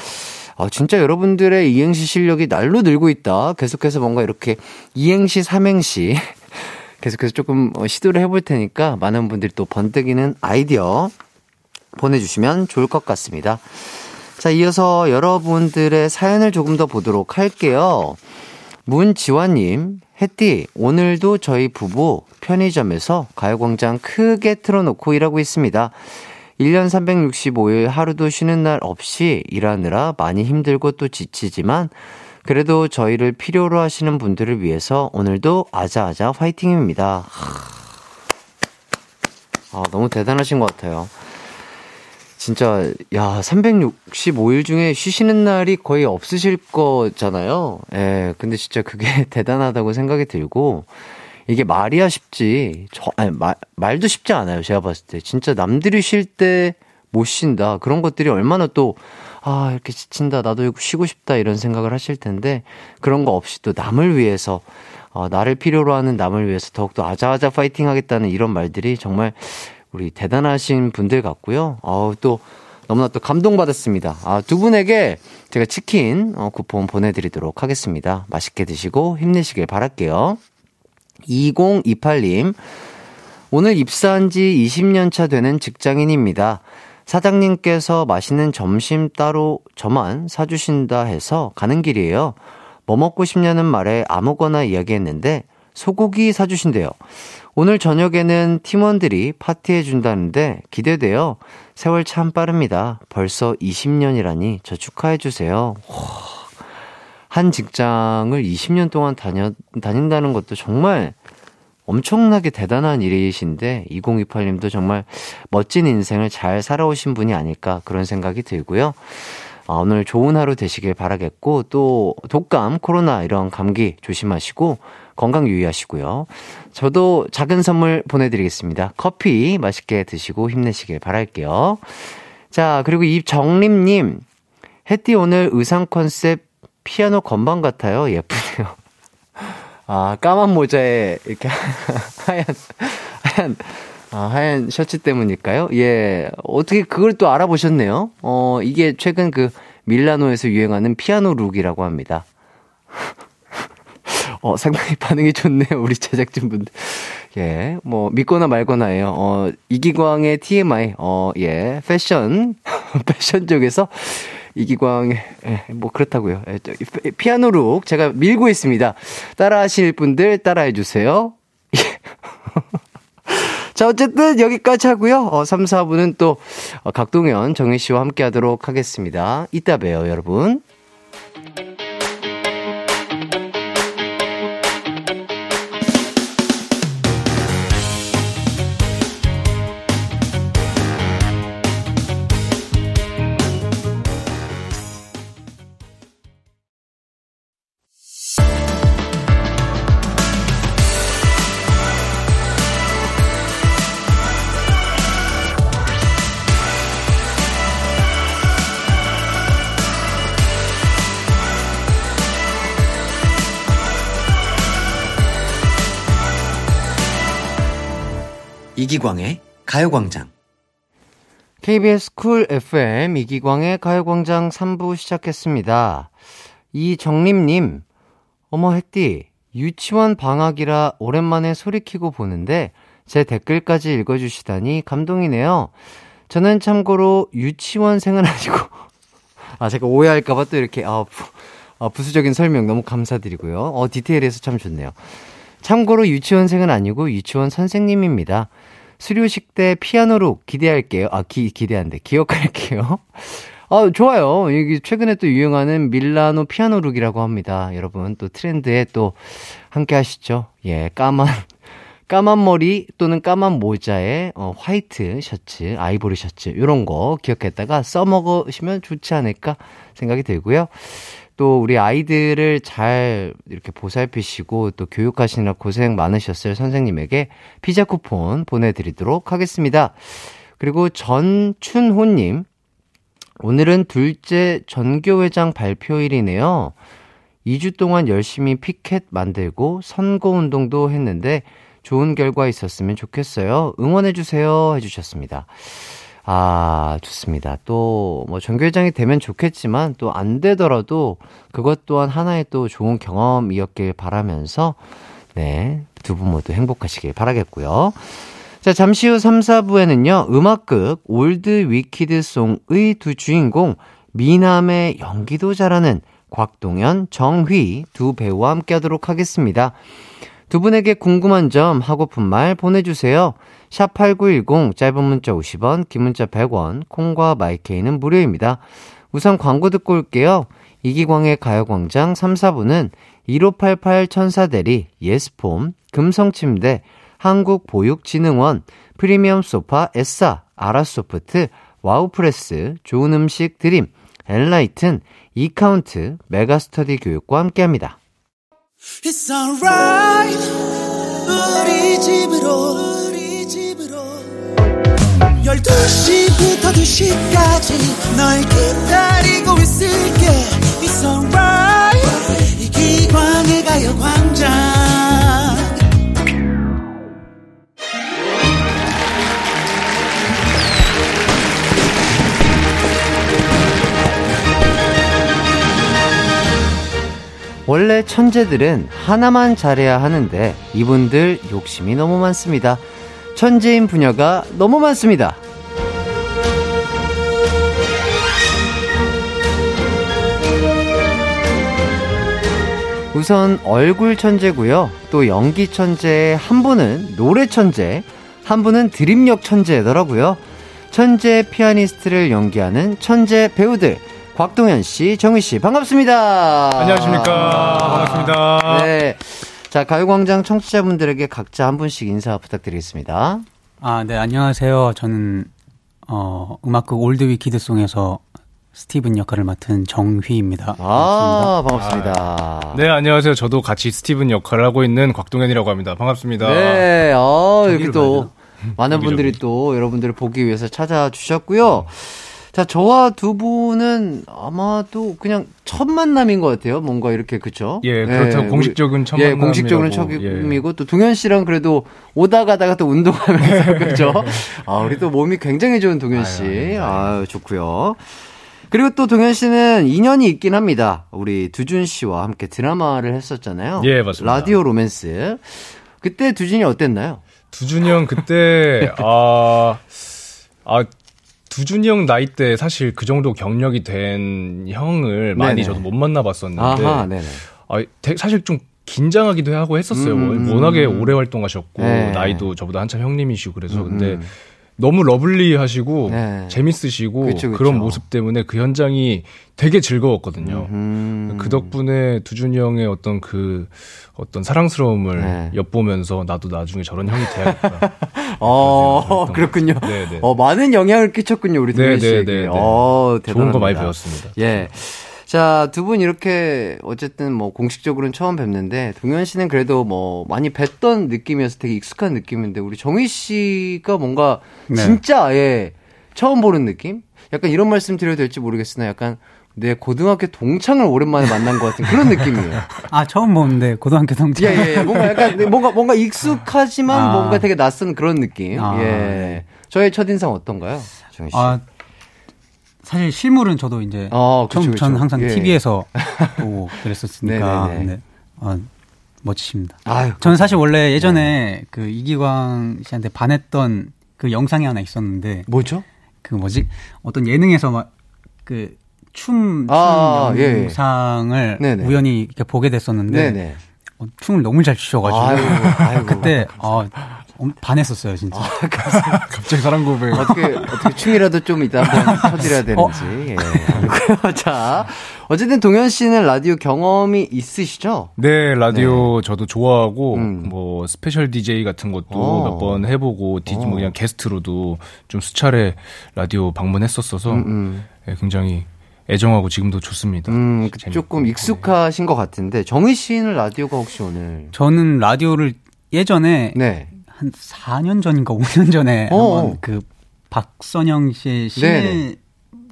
아, 진짜 여러분들의 이행시 실력이 날로 늘고 있다. 계속해서 뭔가 이렇게 이행시, 삼행시 계속해서 조금 어, 시도를 해볼 테니까 많은 분들이 또 번뜩이는 아이디어 보내주시면 좋을 것 같습니다. 자, 이어서 여러분들의 사연을 조금 더 보도록 할게요. 문지환님, 혜띠, 오늘도 저희 부부 편의점에서 가요광장 크게 틀어놓고 일하고 있습니다. 1년 365일 하루도 쉬는 날 없이 일하느라 많이 힘들고 또 지치지만 그래도 저희를 필요로 하시는 분들을 위해서 오늘도 아자아자 화이팅입니다. 아, 너무 대단하신 것 같아요. 진짜, 야, 365일 중에 쉬시는 날이 거의 없으실 거잖아요. 예, 근데 진짜 그게 대단하다고 생각이 들고, 이게 말이야 쉽지, 저, 아니, 말, 말도 쉽지 않아요. 제가 봤을 때. 진짜 남들이 쉴 때 못 쉰다. 그런 것들이 얼마나 또, 아, 이렇게 지친다. 나도 쉬고 싶다. 이런 생각을 하실 텐데, 그런 거 없이 또 남을 위해서, 어, 나를 필요로 하는 남을 위해서 더욱더 아자아자 파이팅 하겠다는 이런 말들이 정말 우리 대단하신 분들 같고요. 어우, 또 너무나 또 감동받았습니다. 아, 두 분에게 제가 치킨 어, 쿠폰 보내드리도록 하겠습니다. 맛있게 드시고 힘내시길 바랄게요. 2028님, 오늘 입사한 지 20년 차 되는 직장인입니다. 사장님께서 맛있는 점심 따로 저만 사주신다 해서 가는 길이에요. 뭐 먹고 싶냐는 말에 아무거나 이야기했는데 소고기 사주신대요. 오늘 저녁에는 팀원들이 파티해준다는데 기대돼요. 세월 참 빠릅니다. 벌써 20년이라니 저 축하해주세요. 한 직장을 20년 동안 다녀, 다닌다는 것도 정말 엄청나게 대단한 일이신데 2028님도 정말 멋진 인생을 잘 살아오신 분이 아닐까 그런 생각이 들고요. 아, 오늘 좋은 하루 되시길 바라겠고 또 독감, 코로나 이런 감기 조심하시고 건강 유의하시고요. 저도 작은 선물 보내드리겠습니다. 커피 맛있게 드시고 힘내시길 바랄게요. 자, 그리고 이정림님, 혜띠 오늘 의상 컨셉 피아노 건반 같아요. 예쁘네요. 아, 까만 모자에 이렇게 하얀, 하얀, 아, 하얀 셔츠 때문일까요? 예. 어떻게 그걸 또 알아보셨네요? 어, 이게 최근 그 밀라노에서 유행하는 피아노 룩이라고 합니다. 어, 상당히 반응이 좋네요. 우리 제작진분들. 예, 뭐, 믿거나 말거나예요. 어, 이기광의 TMI, 어, 예, 패션, 패션 쪽에서 이기광의, 예, 뭐, 그렇다고요. 예, 피아노 룩 제가 밀고 있습니다. 따라 하실 분들 따라해 주세요. 예. 자, 어쨌든 여기까지 하고요. 어, 3, 4부는 또, 어, 각동현, 정혜 씨와 함께 하도록 하겠습니다. 이따 봬요, 여러분. 이기광의 가요광장. KBS 쿨 FM 이기광의 가요광장 3부 시작했습니다. 이정림님, 어머, 햇띠, 유치원 방학이라 오랜만에 소리 키고 보는데 제 댓글까지 읽어주시다니 감동이네요. 저는 참고로 유치원생은 아니고, 아, 제가 오해할까봐 또 이렇게, 아, 부, 아, 부수적인 설명 너무 감사드리고요. 어, 디테일해서 참 좋네요. 참고로 유치원생은 아니고 유치원 선생님입니다. 수료식 때 피아노로 기대할게요. 아, 기, 기대한데. 기억할게요. 아, 좋아요. 여기 최근에 또 유행하는 밀라노 피아노 룩이라고 합니다. 여러분 또 트렌드에 또 함께 하시죠. 예, 까만, 까만 머리 또는 까만 모자에 어, 화이트 셔츠, 아이보리 셔츠, 요런 거 기억했다가 써먹으시면 좋지 않을까 생각이 들고요. 또 우리 아이들을 잘 이렇게 보살피시고 또 교육하시느라 고생 많으셨을 선생님에게 피자 쿠폰 보내드리도록 하겠습니다. 그리고 전춘호님, 오늘은 둘째 전교회장 발표일이네요. 2주 동안 열심히 피켓 만들고 선거운동도 했는데 좋은 결과 있었으면 좋겠어요. 응원해주세요. 해주셨습니다. 아, 좋습니다. 또, 뭐, 전교회장이 되면 좋겠지만, 또 안 되더라도, 그것 또한 하나의 또 좋은 경험이었길 바라면서, 네, 두 분 모두 행복하시길 바라겠고요. 자, 잠시 후 3, 4부에는요, 음악극, 올드 위키드 송의 두 주인공, 미남의 연기도 잘하는 곽동현, 정휘 두 배우와 함께 하도록 하겠습니다. 두 분에게 궁금한 점, 하고픈 말 보내주세요. 샵8910 짧은 문자 50원, 긴 문자 100원, 콩과 마이케이는 무료입니다. 우선 광고 듣고 올게요. 이기광의 가요광장 3, 4부는 1588 천사대리, 예스폼, 금성침대, 한국보육진흥원, 프리미엄 소파, 에싸, 아라소프트, 와우프레스, 좋은 음식 드림, 엔라이튼, 이카운트, 메가스터디 교육과 함께합니다. 12시부터 2시까지 널 기다리고 있을게. It's alright. 이 기광의 가요광장. 원래 천재들은 하나만 잘해야 하는데 이분들 욕심이 너무 많습니다. 천재인 분야가 너무 많습니다. 우선 얼굴 천재고요. 또 연기 천재, 한 분은 노래 천재, 한 분은 드림력 천재더라고요. 천재 피아니스트를 연기하는 천재 배우들. 곽동현 씨, 정희 씨, 반갑습니다. 안녕하십니까. 반갑습니다. 네. 자, 가요광장 청취자분들에게 각자 한 분씩 인사 부탁드리겠습니다. 아, 네, 안녕하세요. 저는, 어, 음악극 올드 위키드 송에서 스티븐 역할을 맡은 정휘입니다. 아, 반갑습니다. 네, 안녕하세요. 저도 같이 스티븐 역할을 하고 있는 곽동현이라고 합니다. 반갑습니다. 네, 어, 여기 또 많은. 분들이 또 여러분들을 보기 위해서 찾아주셨고요. 자, 저와 두 분은 아마도 그냥 첫 만남인 것 같아요. 뭔가 이렇게, 그쵸? 예, 그렇다고 공식적인 첫 예, 만남이라고. 공식적으로는 처음이고, 또 동현 씨랑 그래도 오다 가다가 또 운동하면서, 그죠? 아, 우리 또 몸이 굉장히 좋은 동현 씨. 아유, 아유, 좋고요. 그리고 또 동현 씨는 인연이 있긴 합니다. 우리 두준 씨와 함께 드라마를 했었잖아요. 예, 맞습니다. 라디오 로맨스. 그때 두준이 어땠나요? 두준이 형 그때, 아, 아, 두준이 형 나이 때 사실 그 정도 경력이 된 형을 많이 네네. 저도 못 만나봤었는데. 아하, 네네. 아, 되- 사실 좀 긴장하기도 하고 했었어요. 음, 음, 워낙에 음. 오래 활동하셨고 네. 나이도 저보다 한참 형님이시고 그래서 음, 근데 음. 너무 러블리하시고 네. 재밌으시고 그쵸, 그쵸. 그런 모습 때문에 그 현장이 되게 즐거웠거든요. 음. 그 덕분에 두준이 형의 어떤 그 어떤 사랑스러움을 네. 엿보면서 나도 나중에 저런 형이 돼야겠다. 어, 그렇군요. 것 같아요. 어, 많은 영향을 끼쳤군요, 우리 네, 네, 씨에게. 네, 네. 어, 대단합니다. 좋은 거 많이 배웠습니다. 예. 자, 두 분 이렇게 어쨌든 뭐 공식적으로는 처음 뵙는데 동현 씨는 그래도 뭐 많이 뵀던 느낌이어서 되게 익숙한 느낌인데 우리 정희 씨가 뭔가 네. 진짜 아예 처음 보는 느낌? 약간 이런 말씀 드려도 될지 모르겠으나 약간 내 고등학교 동창을 오랜만에 만난 것 같은 그런 느낌이에요. 아, 처음 보는데, 고등학교 동창. 예, 예, 예. 뭔가 약간, 뭔가, 뭔가 익숙하지만 아. 뭔가 되게 낯선 그런 느낌. 아. 예. 저의 첫 인상 어떤가요? 정희 씨. 아, 사실 실물은 저도 이제 어, 그쵸, 그쵸. 저는 항상 예. TV에서 보고 그랬었으니까 네네네. 네. 아, 멋지십니다. 아유, 저는 사실 원래 예전에 네. 그 이기광 씨한테 반했던 그 영상이 하나 있었는데 뭐죠? 그 뭐지 어떤 예능에서 막그 춤, 춤 아, 아, 예, 예. 영상을 네네. 우연히 이렇게 보게 됐었는데 네네. 어, 춤을 너무 잘 추셔가지고 아이고, 아이고. 그때 어, 엄- 반했었어요 진짜. 갑자기 사랑 고백. 어떻게, 어떻게 춤이라도 좀 이따 한번 쳐드려야 되는지. 예. 아니고요. 자. 어쨌든 동현 씨는 라디오 경험이 있으시죠? 네, 라디오 저도 좋아하고 음. 뭐 special DJ 같은 것도 어. 몇번 해보고 디, 뭐 그냥 게스트로도 좀 수차례 라디오 방문했었어서 음, 예, 굉장히 애정하고 지금도 좋습니다. 음, 그 재밌고. 조금 익숙하신 것 같은데. 정휘 씨는 라디오가 혹시 오늘. 저는 라디오를 예전에 네. 한 4년 전인가 5년 전에 어. 한번 그 박선영 씨의. 신의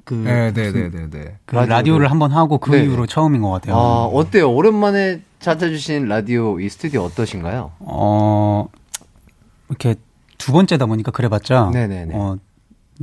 그, 네, 네, 네, 네, 네. 그 라디오를. 라디오를 한번 하고 그. 이후로 처음인 것 같아요. 아, 어때요? 오랜만에 찾아주신 라디오 이 스튜디오 어떠신가요? 어, 이렇게 두 번째다 보니까 그래봤자 네네네. 어,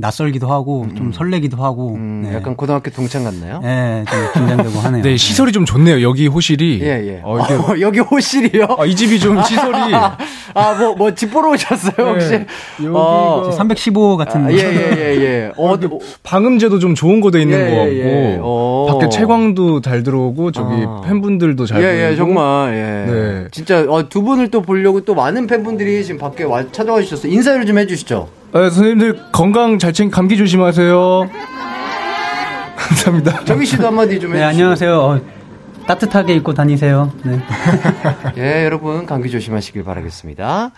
낯설기도 하고 좀 설레기도 하고 음, 네. 약간 고등학교 동창 같나요? 네, 좀 긴장되고 하네요. 네, 시설이 좀 좋네요. 여기 호실이. 예, 예. 어, 이게, 어, 여기 호실이요? 아, 이 집이 좀 시설이. 아, 뭐, 뭐, 집 보러 오셨어요, 혹시? 네, 여기가- 어, 315 같은 아, 예, 예, 예, 예. 어, 어, 방음제도 좀 좋은 거 돼 있는 예, 것 같고. 예, 예. 어. 밖에 채광도 잘 들어오고, 저기 아. 팬분들도 잘 예, 보이고. 예, 정말, 예. 네. 진짜, 어, 두 분을 또 보려고 또 많은 팬분들이 지금 밖에 와, 찾아와 주셨어요. 인사를 좀 해주시죠. 아, 선생님들 건강 잘 챙, 감기 조심하세요. 감사합니다. 정희 씨도 한마디 좀 네, 해주시죠. 안녕하세요. 어, 따뜻하게 입고 다니세요. 네. 예, 여러분, 감기 조심하시길 바라겠습니다.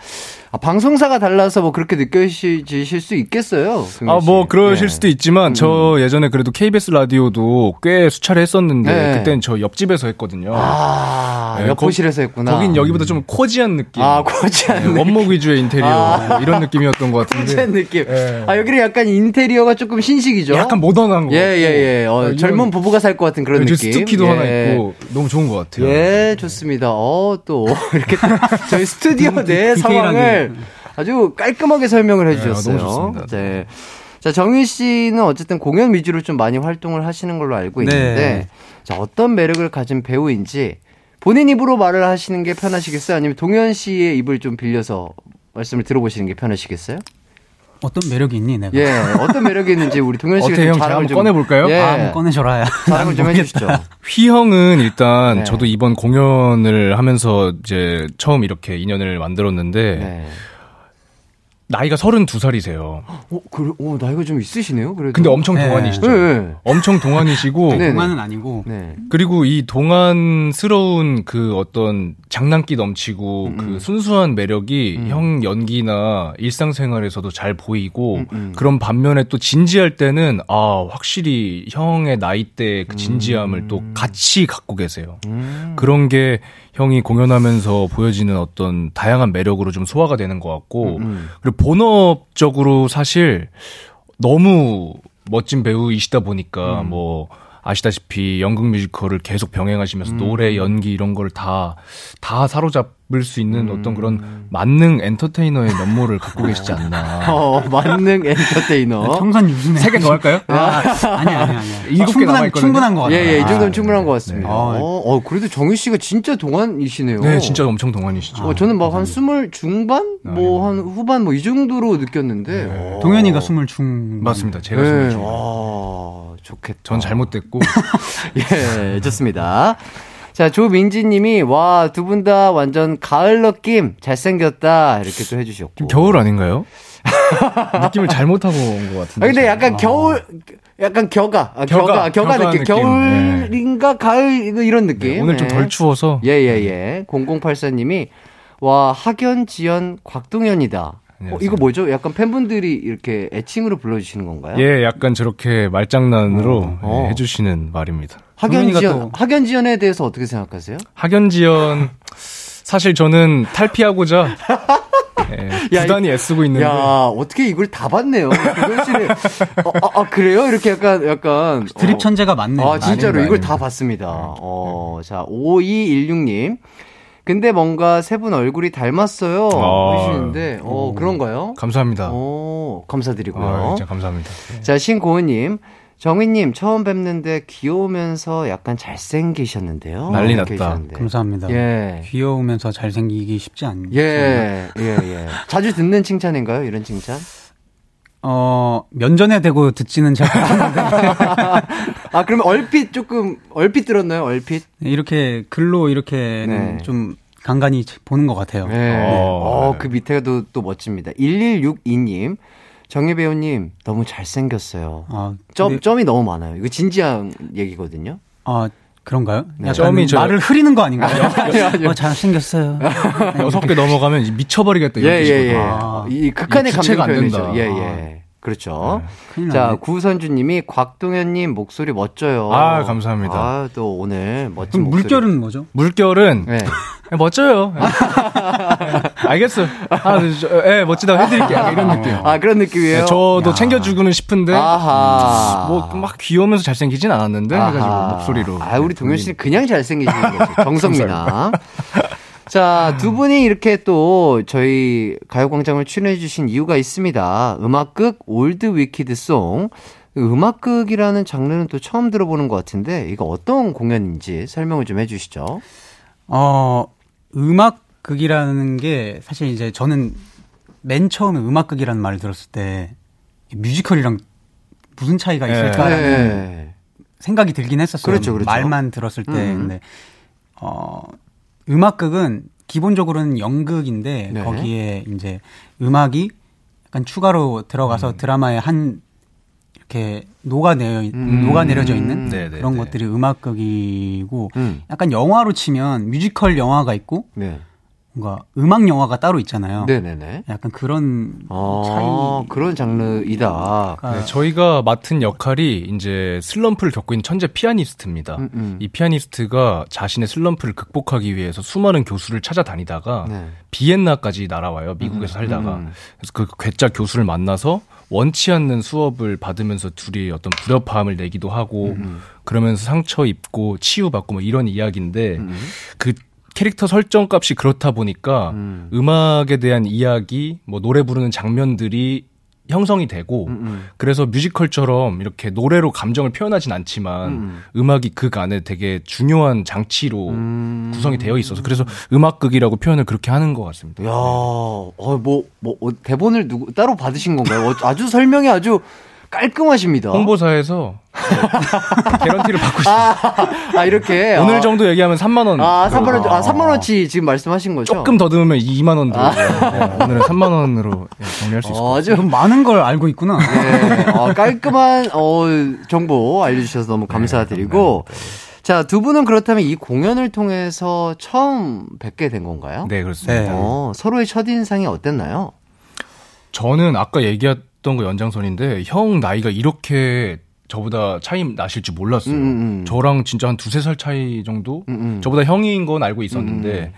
아, 방송사가 달라서 뭐 그렇게 느껴지실 수 있겠어요. 아, 씨. 뭐, 그러실 예. 수도 있지만, 저 예전에 그래도 KBS 라디오도 꽤 수차례 했었는데, 네. 그땐 저 옆집에서 했거든요. 아, 네, 옆호실에서 했구나. 거긴 여기보다 좀 코지한 느낌. 아, 코지한 네, 느낌. 원목 위주의 인테리어. 아. 뭐 이런 느낌이었던 것 같은데. 코지한 느낌. 예. 아, 여기는 약간 인테리어가 조금 신식이죠? 약간 모던한 거. 예, 예, 예. 어, 이런- 젊은 부부가 살 것 같은 그런 네, 저 느낌. 스투키도 예. 하나 있고, 너무 좋은 것 같아요. 예, 좋습니다. 어, 또, 이렇게 저희 스튜디오 내. 상황을 아주 깔끔하게 설명을 해주셨어요. 네, 너무 좋습니다. 네. 자, 정희 씨는 어쨌든 공연 위주로 좀 많이 활동을 하시는 걸로 알고 네. 있는데, 자, 어떤 매력을 가진 배우인지 본인 입으로 말을 하시는 게 편하시겠어요? 아니면 동현 씨의 입을 좀 빌려서 말씀을 들어보시는 게 편하시겠어요? 어떤 매력이 있니, 내가? 예, 어떤 매력이 있는지 우리 동현 씨가 좀 형? 제가 자랑을 좀 꺼내 볼까요? 예, 아, 한번 꺼내줘라. 자랑을 좀 해주시죠. 휘 형은 일단 네. 저도 이번 공연을 하면서 이제 처음 이렇게 인연을 만들었는데 네. 나이가 32살이세요. 어, 그래, 어, 나이가 좀 있으시네요, 그래도. 근데 엄청 네. 동안이시죠. 네, 네. 엄청 동안이시고 네. 동안은 아니고. 네. 그리고 이 동안스러운 그 어떤 장난기 넘치고 음, 그 순수한 매력이 형 연기나 일상생활에서도 잘 보이고 음, 음. 그런 반면에 또 진지할 때는 아 확실히 형의 나이대 그 진지함을 또 같이 갖고 계세요. 음. 그런 게 형이 공연하면서 보여지는 어떤 다양한 매력으로 좀 소화가 되는 것 같고 음. 그리고 본업적으로 사실 너무 멋진 배우이시다 보니까 음. 뭐 아시다시피 연극 뮤지컬을 계속 병행하시면서 음. 노래, 연기 이런 걸 다 다 사로잡을 수 있는 음. 어떤 그런 만능 엔터테이너의 면모를 갖고 계시지 않나. 어, 만능 엔터테이너. 청산 유순해. 세개 더 할까요? 아, 아니, 아니, 아니. 일곱 개 충분한, 남아 있거든요. 충분한 것 같아요. 예, 예, 이 정도면 아, 충분한 것 같습니다. 네. 어, 어, 그래도 정희 씨가 진짜 동안이시네요. 네, 진짜 엄청 동안이시죠. 어, 저는 막 한 스물 중반? 뭐한 후반 뭐 이 정도로 느꼈는데. 어. 동현이가 숨을 충. 맞습니다. 제가 네. 스물 중. 아, 좋겠다. 전 잘못됐고 예, 좋습니다. 자, 조민지 님이, 와, 두 분 다 완전 가을 느낌, 잘생겼다. 이렇게 또 해주셨고. 지금 겨울 아닌가요? 느낌을 잘못하고 온 것 같은데. 아, 근데 약간 겨울, 약간 겨가, 아, 겨가, 겨가, 겨가, 겨가 느낌. 느낌. 겨울인가 가을, 이거 이런 느낌. 네, 오늘 좀 예. 덜 추워서 예, 예, 예. 0084님이, 와, 학연, 지연, 곽동현이다. 어, 안녕하세요. 이거 뭐죠? 약간 팬분들이 이렇게 애칭으로 불러주시는 건가요? 예, 약간 저렇게 말장난으로 어, 어. 예, 해주시는 말입니다. 학연, 동현이가 지연, 또- 학연, 지연에 대해서 어떻게 생각하세요? 학연지연 사실 저는 탈피하고자 예, 부단히 애쓰고 있는데 야, 어떻게 이걸 다 봤네요. 씨는 어, 아, 아, 그래요? 이렇게 약간 약간 드립 어, 천재가 많네요. 아, 진짜로 아닙니다, 이걸 아닙니다. 다 봤습니다. 어, 자, 5216님. 근데 뭔가 세 분 얼굴이 닮았어요. 아, 하시는데, 어, 오. 그런가요? 감사합니다. 어, 감사드리고요. 아, 진짜 감사합니다. 자, 신고은님. 정희님, 처음 뵙는데 귀여우면서 약간 잘생기셨는데요. 난리 났다. 하셨는데. 감사합니다. 예. 귀여우면서 잘생기기 쉽지 않죠. 예, 예, 예. 자주 듣는 칭찬인가요? 이런 칭찬? 어, 면전에 대고 듣지는 잘 못하는데 아, 그러면 얼핏 조금, 얼핏 들었나요? 얼핏? 이렇게 글로 이렇게는 네. 좀 간간히 보는 것 같아요. 네. 어, 어, 네. 그 밑에가 또, 또 멋집니다. 1162님. 정혜 배우님, 너무 잘생겼어요. 아, 점, 근데- 점이 너무 많아요. 이거 진지한 얘기거든요. 아, 그런가요? 네. 점이 저- 말을 흐리는 거 아닌가요? 어, 잘생겼어요. 여섯 개 넘어가면 미쳐버리겠다. 예, 예. 예. 아. 이 극한의 이 감정 표현이죠. 예, 예. 그렇죠. 큰일 자, 났네. 구선주 님이 곽동현 님 목소리 멋져요. 아, 감사합니다. 아, 또 오늘 멋진 그럼 목소리. 물결은 뭐죠? 물결은 네. 예, 멋져요. 예. 알겠어요. 아, 저, 예, 멋지다고 해드릴게요. 이런 느낌. 아, 그런 느낌이에요? 예, 저도 챙겨주고는 싶은데 아하. 뭐 막 귀여우면서 잘생기진 않았는데 해가지고 아하. 목소리로. 아, 우리 네, 동현 씨는 그냥 잘생기시는 거죠. 정석미남. 자, 두 분이 이렇게 또 저희 가요광장을 출연해주신 이유가 있습니다. 음악극 올드 위키드 송. 음악극이라는 장르는 또 처음 들어보는 것 같은데, 이거 어떤 공연인지 설명을 좀 해주시죠. 어, 음악극이라는 게 사실 이제 저는 맨 처음에 음악극이라는 말을 들었을 때 뮤지컬이랑 무슨 차이가 있을까라는 네. 생각이 들긴 했었어요. 그렇죠, 그렇죠. 말만 들었을 때. 음. 근데 어 음악극은 기본적으로는 연극인데 네. 거기에 이제 음악이 약간 추가로 들어가서 음. 드라마에 한 이렇게 녹아내려 음. 녹아내려져 있는 네, 네, 그런 네. 것들이 음악극이고 음. 약간 영화로 치면 뮤지컬 영화가 있고 네. 뭔가 음악 영화가 따로 있잖아요. 네네네. 약간 그런 아, 차이 그런 장르이다. 네, 저희가 맡은 역할이 이제 슬럼프를 겪고 있는 천재 피아니스트입니다. 음, 음. 이 피아니스트가 자신의 슬럼프를 극복하기 위해서 수많은 교수를 찾아다니다가 네. 비엔나까지 날아와요. 미국에서 살다가. 음. 그래서 그 괴짜 교수를 만나서 원치 않는 수업을 받으면서 둘이 어떤 불협화음을 내기도 하고 음. 그러면서 상처 입고 치유받고 뭐 이런 이야기인데 음. 그 캐릭터 설정 값이 그렇다 보니까 음. 음. 악에 대한 이야기, 뭐 노래 부르는 장면들이 형성이 되고 음. 그래서 뮤지컬처럼 이렇게 노래로 감정을 표현하진 않지만 음. 음. 악이극 안에 되게 중요한 장치로 음. 구성이 되어 있어서 그래서 음악극이라고 표현을 그렇게 하는 것 같습니다. 야, 어, 뭐, 뭐, 어, 대본을 누구, 따로 받으신 건가요? 어, 아주 설명이 아주 깔끔하십니다. 홍보사에서 개런티를 받고 싶어요. 아, 아, 이렇게. 오늘 아, 정도 얘기하면 3만 원. 아, 3만원, 아, 3만원치 지금 말씀하신 거죠? 조금 더 넣으면 2만 원 들어요. 네, 오늘은 3만 원으로 예, 정리할 수 있을 것 어, 같아요. 많은 걸 알고 있구나. 네, 어, 깔끔한, 어, 정보 알려주셔서 너무 감사드리고. 자, 두 분은 그렇다면 이 공연을 통해서 처음 뵙게 된 건가요? 네, 그렇습니다. 네. 어, 서로의 첫인상이 어땠나요? 저는 아까 얘기 했던 거 연장선인데 형 나이가 이렇게 저보다 차이 나실 줄 몰랐어요. 음, 음. 저랑 진짜 한 두세 살 차이 정도? 음, 음. 저보다 형인 건 알고 있었는데 음.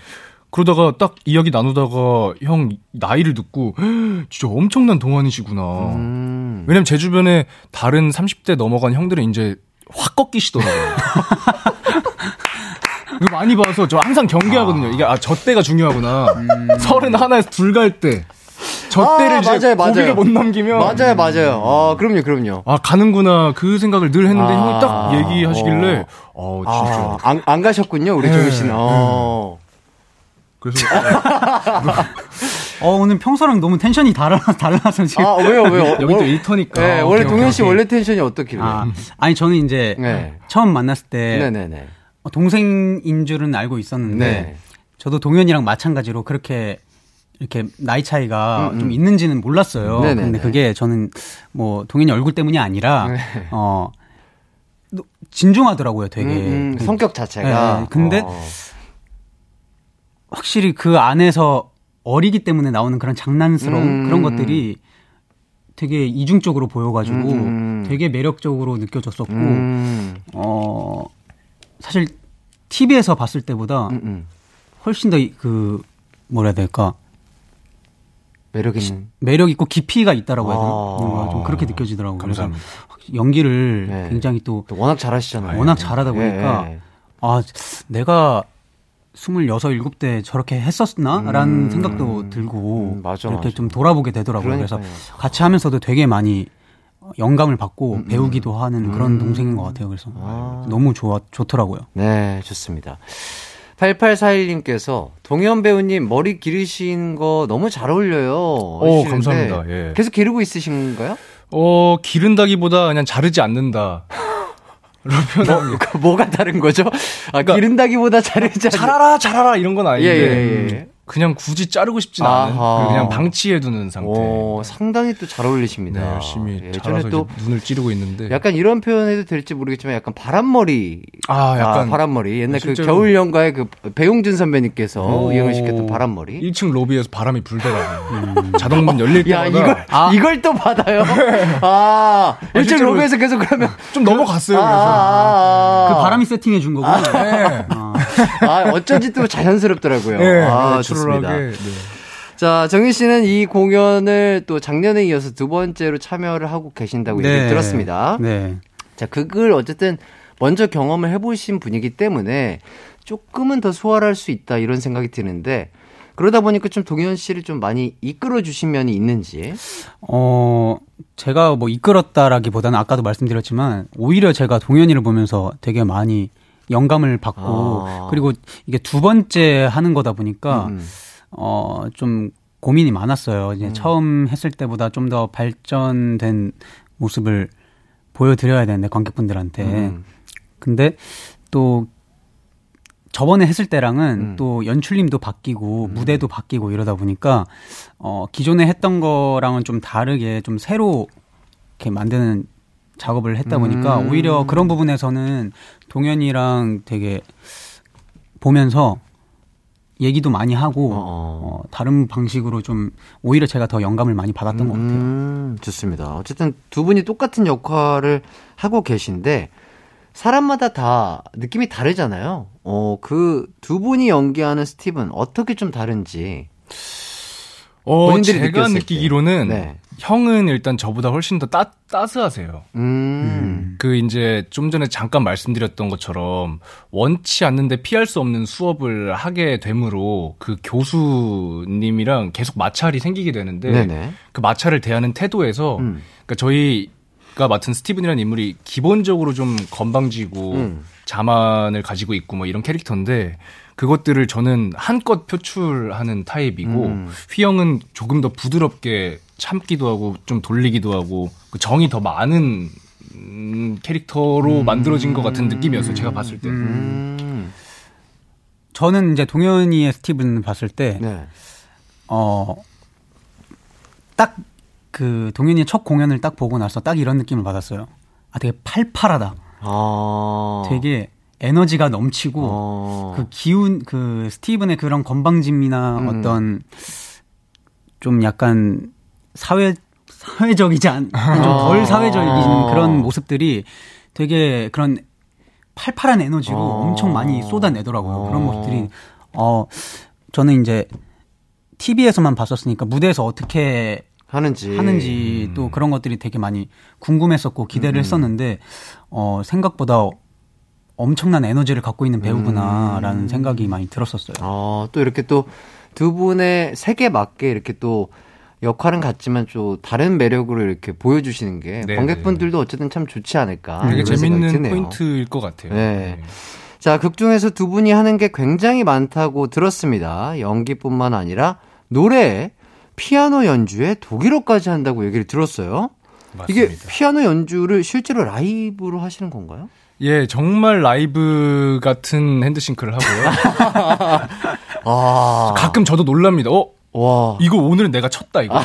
그러다가 딱 이야기 나누다가 형 나이를 듣고 "헉, 진짜 엄청난 동안이시구나. 음. 왜냐면 제 주변에 다른 30대 넘어간 형들은 이제 확 꺾이시더라고요. 이거 많이 봐서 저 항상 경계하거든요. 이게 아 저 때가 중요하구나. 서른 하나에서 둘 갈 때. 저 아, 때를 이제 맞아요, 맞아요. 고비를 못 넘기면 맞아요, 맞아요. 어, 그럼요, 그럼요. 아 가는구나 그 생각을 늘 했는데 아, 형이 딱 얘기하시길래 어 진짜 아, 안, 안 가셨군요, 우리 네, 정희 씨는. 어. 그래서 어, 오늘 평소랑 너무 텐션이 달라, 달라서 지금. 아, 왜요, 왜요? 여기 또 월- 일터니까 네, 원래 동현 씨. 원래 텐션이 어떻길래? 아, 아니, 저는 이제 네. 처음 만났을 때 네네네. 어, 동생인 줄은 알고 있었는데 네. 저도 동현이랑 마찬가지로 그렇게 이렇게 나이 차이가 음, 음. 좀 있는지는 몰랐어요. 네네네. 근데 그게 저는 뭐 동현이 얼굴 때문이 아니라 네. 어 너- 진중하더라고요, 되게. 음, 음, 그- 성격 자체가. 네, 근데 어. 확실히 그 안에서 어리기 때문에 나오는 그런 장난스러운 음, 그런 음, 것들이 되게 이중적으로 보여가지고 음, 음. 되게 매력적으로 느껴졌었고 음, 어 사실 TV에서 봤을 때보다 음, 음. 훨씬 더 그 뭐라 해야 될까 매력 있는. 매력 있고 깊이가 있다라고 해야 되나? 아. 뭔가 좀 그렇게 느껴지더라고요. 감사합니다. 그래서 연기를 네. 굉장히 또 또 워낙 잘하시잖아요. 워낙 잘하다 보니까 예. 아 내가 26, 7때 저렇게 했었나라는 음. 생각도 들고 음, 맞아, 이렇게 맞아. 좀 돌아보게 되더라고요. 그래서 그러니까요. 같이 하면서도 되게 많이 영감을 받고 음, 배우기도 하는 그런 동생인 것 같아요. 그래서 아. 너무 좋아 좋더라고요. 네, 좋습니다. 8841님께서 동현 배우님 머리 기르신 거 너무 잘 어울려요. 오, 감사합니다. 예. 계속 기르고 있으신가요? 어, 기른다기보다 그냥 자르지 않는다. 뭐, 그 뭐가 다른 거죠? 아, 기른다기보다 자르지 않 자라라, 자라라 이런 건 아닌데. 예, 예, 예. 그냥 굳이 자르고 싶진 않은. 아하. 그리고 그냥 방치해두는 상태. 오, 상당히 또 잘 어울리십니다. 네, 열심히 예전에 또 눈을 찌르고 있는데. 약간 이런 표현해도 될지 모르겠지만 약간 바람머리. 아, 약간. 바람머리. 옛날 그 실제로- 겨울 연가의 그 배용준 선배님께서 오. 유행을 시켰던 바람머리. 1층 로비에서 바람이 불더라고요. 자동문 열릴 야, 때마다 이걸, 이걸 또 받아요? 아, 일찍 실제로 로비에서 계속 그러면. 좀 넘어갔어요. 아, 그래서. 아, 아, 그 바람이 세팅해 준 거구나. 네. 아. 아, 어쩐지 또 자연스럽더라고요. 네, 아, 내추럴하게. 좋습니다. 네. 자, 정희 씨는 이 공연을 또 작년에 이어서 두 번째로 참여를 하고 계신다고 얘기 들었습니다. 네. 자, 그걸 어쨌든 먼저 경험을 해보신 분이기 때문에 조금은 더 수월할 수 있다 이런 생각이 드는데 그러다 보니까 좀 동현 씨를 좀 많이 이끌어 주신 면이 있는지. 어, 제가 뭐 이끌었다라기보다는 아까도 말씀드렸지만 오히려 제가 동현이를 보면서 되게 많이 영감을 받고 아. 그리고 이게 두 번째 하는 거다 보니까 음. 어, 좀 고민이 많았어요. 이제 처음 했을 때보다 좀 더 발전된 모습을 보여드려야 되는데 관객분들한테. 음. 근데 또 저번에 했을 때랑은 음. 또 연출님도 바뀌고 무대도 바뀌고 이러다 보니까 어 기존에 했던 거랑은 좀 다르게 좀 새로 이렇게 만드는 작업을 했다 보니까 음. 오히려 그런 부분에서는 동현이랑 되게 보면서 얘기도 많이 하고 어. 어, 다른 방식으로 좀 오히려 제가 더 영감을 많이 받았던 것 같아요. 음, 좋습니다. 어쨌든 두 분이 똑같은 역할을 하고 계신데 사람마다 다 느낌이 다르잖아요. 어, 그 두 분이 연기하는 스티븐 어떻게 좀 다른지. 어, 제가 느끼기로는 네. 형은 일단 저보다 훨씬 더 따, 따스하세요. 음. 그 이제 좀 전에 잠깐 말씀드렸던 것처럼 원치 않는데 피할 수 없는 수업을 하게 되므로 그 교수님이랑 계속 마찰이 생기게 되는데 네네. 그 마찰을 대하는 태도에서 음. 그러니까 저희가 맡은 스티븐이라는 인물이 기본적으로 좀 건방지고 음. 자만을 가지고 있고 뭐 이런 캐릭터인데 그것들을 저는 한껏 표출하는 타입이고 음. 휘영은 조금 더 부드럽게 참기도 하고 좀 돌리기도 하고 그 정이 더 많은 음, 캐릭터로 만들어진 것 같은 느낌이었어요. 제가 봤을 때. 음. 저는 이제 동현이의 스티븐 봤을 때 네. 어, 딱 그 동현이의 첫 공연을 딱 보고 나서 딱 이런 느낌을 받았어요. 아, 되게 팔팔하다. 아. 되게 에너지가 넘치고 어. 그 기운 그 스티븐의 그런 건방짐이나 음. 어떤 좀 약간 사회 사회적이지 않, 아. 좀덜 사회적인 그런 모습들이 되게 그런 팔팔한 에너지로 어. 엄청 많이 쏟아내더라고요. 그런 어. 모습들이 어 저는 이제 TV에서만 봤었으니까 무대에서 어떻게 하는지. 하는지 또 그런 것들이 되게 많이 궁금했었고 음. 기대를 했었는데 어 생각보다 엄청난 에너지를 갖고 있는 배우구나라는 음. 생각이 많이 들었었어요. 어, 또 이렇게 또 두 분의 색에 맞게 이렇게 또 역할은 같지만 좀 다른 매력으로 이렇게 보여주시는 게 네, 관객분들도 어쨌든 참 좋지 않을까. 되게 재밌는. 포인트일 것 같아요. 네. 자, 극 중에서 두 분이 하는 게 굉장히 많다고 들었습니다. 연기뿐만 아니라 노래, 피아노 연주에 독일어까지 한다고 얘기를 들었어요. 이게 맞습니다. 피아노 연주를 실제로 라이브로 하시는 건가요? 예, 정말 라이브 같은 핸드싱크를 하고요. 아. 가끔 저도 놀랍니다. 어, 와. 이거 오늘은 내가 쳤다 이거.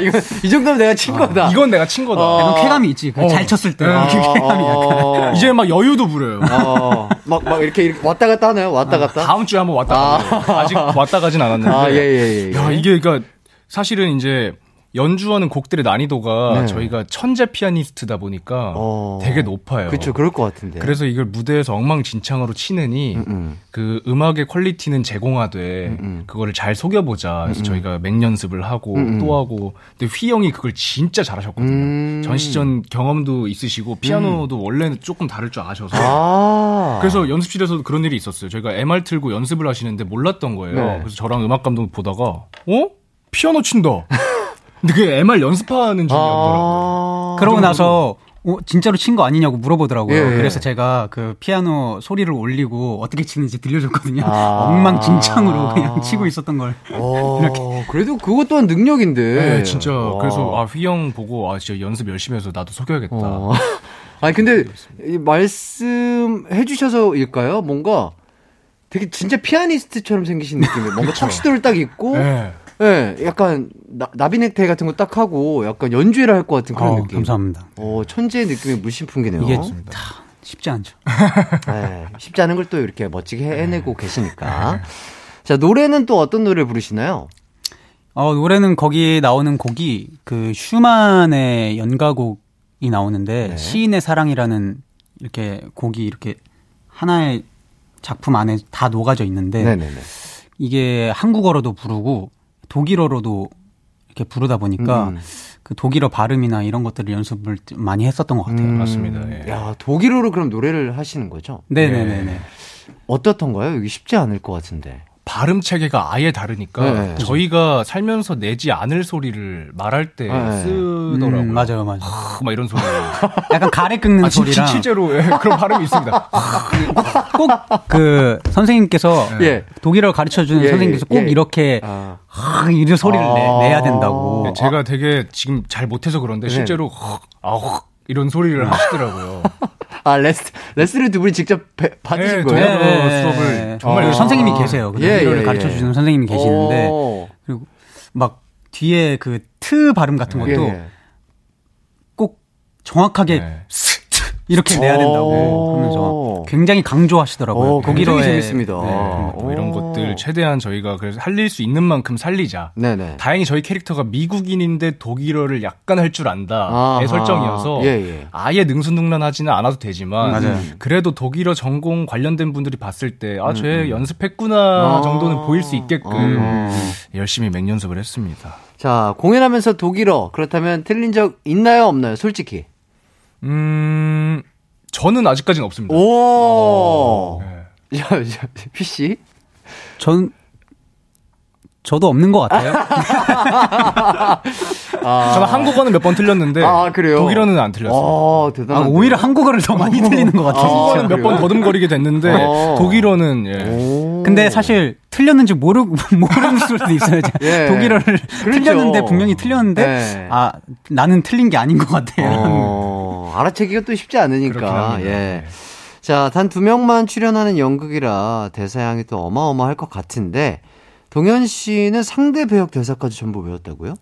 이거 이 정도면 내가 친 거다. 이건 내가 친 거다. 어. 약간 쾌감이 있지. 그 어. 잘 쳤을 때. 네. 그 쾌감이 약간. 어. 이제 막 여유도 부려요. 어. 막, 막 이렇게, 이렇게 왔다 갔다 하나요? 왔다 갔다? 다음 주에 한번 왔다 가요. 아직 왔다 가진 않았는데. 아, 예, 예, 예. 야, 이게 그러니까 사실은 이제 연주하는 곡들의 난이도가 네. 저희가 천재 피아니스트다 보니까 어. 되게 높아요. 그쵸, 그럴 것 같은데. 그래서 이걸 무대에서 엉망진창으로 치느니 음, 음. 그 음악의 퀄리티는 제공하되 음, 음. 그거를 잘 속여보자. 그래서 저희가 맹연습을 하고 음, 음. 또 하고. 근데 휘 형이 그걸 진짜 잘하셨거든요. 음. 전시전 경험도 있으시고 피아노도 원래는 조금 다를 줄 아셔서. 아. 그래서 연습실에서도 그런 일이 있었어요. 저희가 MR 틀고 연습을 하시는데 몰랐던 거예요. 네. 그래서 저랑 음악 감독 보다가 어? 피아노 친다. 근데 그게 MR 연습하는 중이었더라고요. 아. 그러고 나서 어, 진짜로 친 거 아니냐고 물어보더라고요. 예, 예. 그래서 제가 그 피아노 소리를 올리고 어떻게 치는지 들려줬거든요. 아. 엉망진창으로 그냥 치고 있었던 걸. 어, 그래도 그것 또한 능력인데. 네, 진짜. 와. 그래서 아, 휘형 보고 아, 진짜 연습 열심히 해서 나도 속여야겠다. 어. 아니 근데 이 말씀해 주셔서일까요? 뭔가 되게 진짜 피아니스트처럼 생기신 느낌이에요. 뭔가 턱시도를 딱 입고, 네. 예, 약간 나, 나비넥타이 같은 거 딱 하고, 약간 연주회를 할 것 같은 그런 어, 느낌. 감사합니다. 어, 천재의 느낌이 물씬 풍기네요. 이게 다 쉽지 않죠. 예, 쉽지 않은 걸 또 이렇게 멋지게 해내고 계시니까. 자, 노래는 또 어떤 노래 부르시나요? 어, 노래는 거기 나오는 곡이 그 슈만의 연가곡이 나오는데 네. 시인의 사랑이라는 이렇게 곡이 이렇게 하나의 작품 안에 다 녹아져 있는데 네네네. 이게 한국어로도 부르고 독일어로도 이렇게 부르다 보니까 음. 그 독일어 발음이나 이런 것들을 연습을 많이 했었던 것 같아요. 음, 맞습니다. 예. 야, 독일어로 그럼 노래를 하시는 거죠? 네네네네. 어떻던가요? 여기 쉽지 않을 것 같은데. 발음 체계가 아예 다르니까 네. 저희가 살면서 내지 않을 소리를 말할 때 네. 쓰더라고요. 음, 맞아요, 맞아요. 막 이런 소리. 약간 가래 긁는 아, 진, 소리랑 실제로 예, 그런 발음이 있습니다. 꼭 그 선생님께서 예. 독일어 가르쳐 주는 예, 선생님께서 예, 꼭 예. 이렇게 아. 하, 이런 소리를 아. 내, 내야 된다고. 네, 제가 되게 지금 잘 못해서 그런데 네. 실제로 헉, 아, 헉, 이런 소리를 하시더라고요. 아, 레스, 레슨을 두 분이 직접 배- 받으신 네, 거예요? 독일어 수업을 정말 어, 선생님이 아. 계세요. 그 예, 독일어를 예, 가르쳐 예. 주는 선생님이 계시는데 오. 그리고 막 뒤에 그 트 발음 같은 것도 예. 꼭 정확하게 네. 스, 트 이렇게 내야 된다고 오. 하면서 굉장히 강조하시더라고요. 오, 굉장히 독일어의 재밌습니다. 네, 그런 것. 뭐 이런 오. 것들 최대한 저희가 그래서 살릴 수 있는 만큼 살리자. 네네. 다행히 저희 캐릭터가 미국인인데 독일어를 약간 할 줄 안다의. 설정이어서 예, 예. 아예 능수능란하지는 않아도 되지만 맞아요. 그래도 독일어 전공 관련된 분들이 봤을 때 아, 쟤 연습했구나 아. 정도는 보일 수 있게끔 음. 열심히 맹연습을 했습니다. 자, 공연하면서 독일어. 그렇다면 틀린 적 있나요? 없나요? 솔직히. 음, 저는 아직까지는 없습니다. 오! 네. 야, 야, 휘 씨? 전 저도 없는 것 같아요. 아, 저는 한국어는 몇 번 틀렸는데 아, 그래요? 독일어는 안 틀렸어요. 아, 아, 대단한. 오히려 한국어를 더 많이 틀리는 것 같아요. 한국어는 진짜. 몇번 더듬거리게 됐는데 어. 독일어는 예. 근데 사실 틀렸는지 모르 모르는 수도 있어요. 예. 독일어를 그렇죠. 틀렸는데 분명히 틀렸는데 네. 아 나는 틀린 게 아닌 것 같아요. 어, 알아채기가 또 쉽지 않으니까. 예. 네. 자, 단 두 명만 출연하는 연극이라 대사량이 또 어마어마할 것 같은데, 동현 씨는 상대 배역 대사까지 전부 외웠다고요?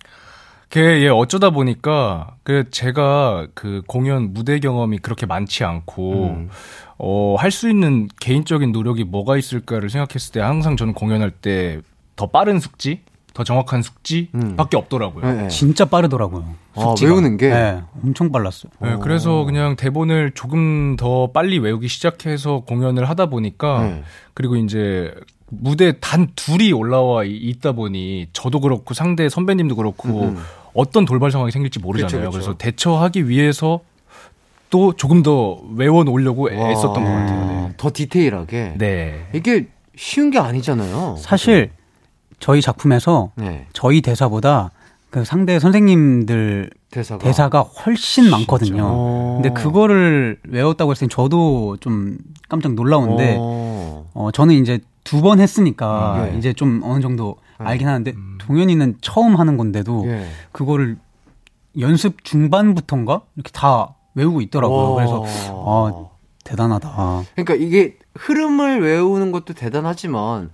그게 예, 어쩌다 보니까 그 제가 그 공연 무대 경험이 그렇게 많지 않고 음. 어, 할 수 있는 개인적인 노력이 뭐가 있을까를 생각했을 때 항상 저는 공연할 때 더 빠른 숙지, 더 정확한 숙지밖에 없더라고요. 네, 네. 진짜 빠르더라고요. 아. 외우는 게? 네, 엄청 빨랐어요. 네, 그래서 그냥 대본을 조금 더 빨리 외우기 시작해서 공연을 하다 보니까 네. 그리고 이제 무대 단 둘이 올라와 이- 있다 보니 저도 그렇고 상대 선배님도 그렇고 음, 음. 어떤 돌발 상황이 생길지 모르잖아요. 그쵸, 그쵸. 그래서 대처하기 위해서 또 조금 더 외워 놓으려고 애썼던 것 같아요. 네. 더 디테일하게. 네. 이게 쉬운 게 아니잖아요. 사실 저희 작품에서 네. 저희 대사보다 그 상대 선생님들 대사가. 대사가 훨씬 많거든요. 어. 근데 그거를 외웠다고 했을 때 저도 좀 깜짝 놀라운데 어. 어, 저는 이제 두 번 했으니까 네. 이제 좀 어느 정도 네. 알긴 하는데 동현이는 처음 하는 건데도 예. 그거를 연습 중반부터인가 이렇게 다 외우고 있더라고요. 와. 그래서 아 대단하다. 그러니까 이게 흐름을 외우는 것도 대단하지만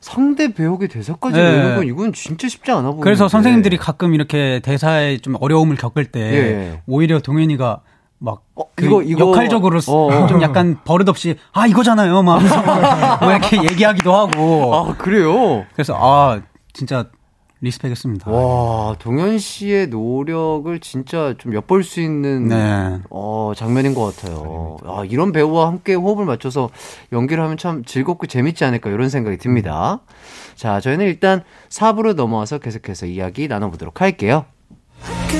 상대 배역의 대사까지 네. 외우는 건 이건 진짜 쉽지 않아 보이는데. 그래서 선생님들이 가끔 이렇게 대사에 좀 어려움을 겪을 때 예. 오히려 동현이가 막 어, 그 이거- 이거- 역할적으로 어, 어. 좀 약간 버릇없이 아 이거잖아요 막 막 이렇게 얘기하기도 하고 아 그래요? 그래서 아 진짜 리스펙했습니다. 와, 동현 씨의 노력을 진짜 좀 엿볼 수 있는 네. 어, 장면인 것 같아요. 아, 이런 배우와 함께 호흡을 맞춰서 연기를 하면 참 즐겁고 재밌지 않을까 이런 생각이 듭니다. 자, 저희는 일단 4부로 넘어와서 계속해서 이야기 나눠보도록 할게요. Got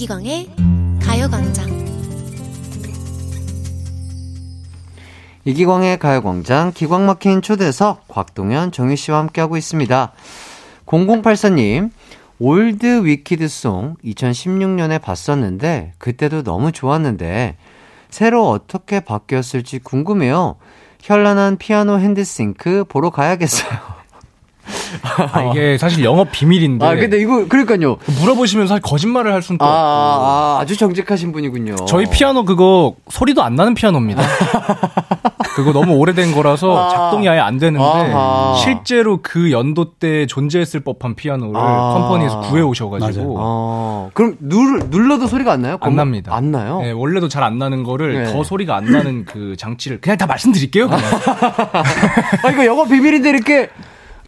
이기광의 가요광장 이기광의 가요광장 기광 막힌 초대석 곽동현 정휘 씨와 함께하고 있습니다. 0084님 올드 위키드 송 2016년에 봤었는데 그때도 너무 좋았는데 새로 어떻게 바뀌었을지 궁금해요. 현란한 피아노 hand sync 보러 가야겠어요. 아, 이게 사실 영업 비밀인데. 아 근데 이거 그러니까요. 물어보시면 사실 거짓말을 할 수는 또 아, 없고. 아, 아, 주 정직하신 분이군요. 저희 피아노 그거 소리도 안 나는 피아노입니다. 그거 너무 오래된 거라서 아. 작동이 아예 안 되는데 아하. 실제로 그 연도 때 존재했을 법한 피아노를 아. 컴퍼니에서 구해 오셔가지고 어, 그럼 눌, 눌러도 소리가 안 나요? 안 검- 납니다. 안 나요? 네, 원래도 잘 안 나는 거를 네. 더 소리가 안 나는 그 장치를 그냥 다 말씀드릴게요. 그냥. 아, 이거 영업 비밀인데 이렇게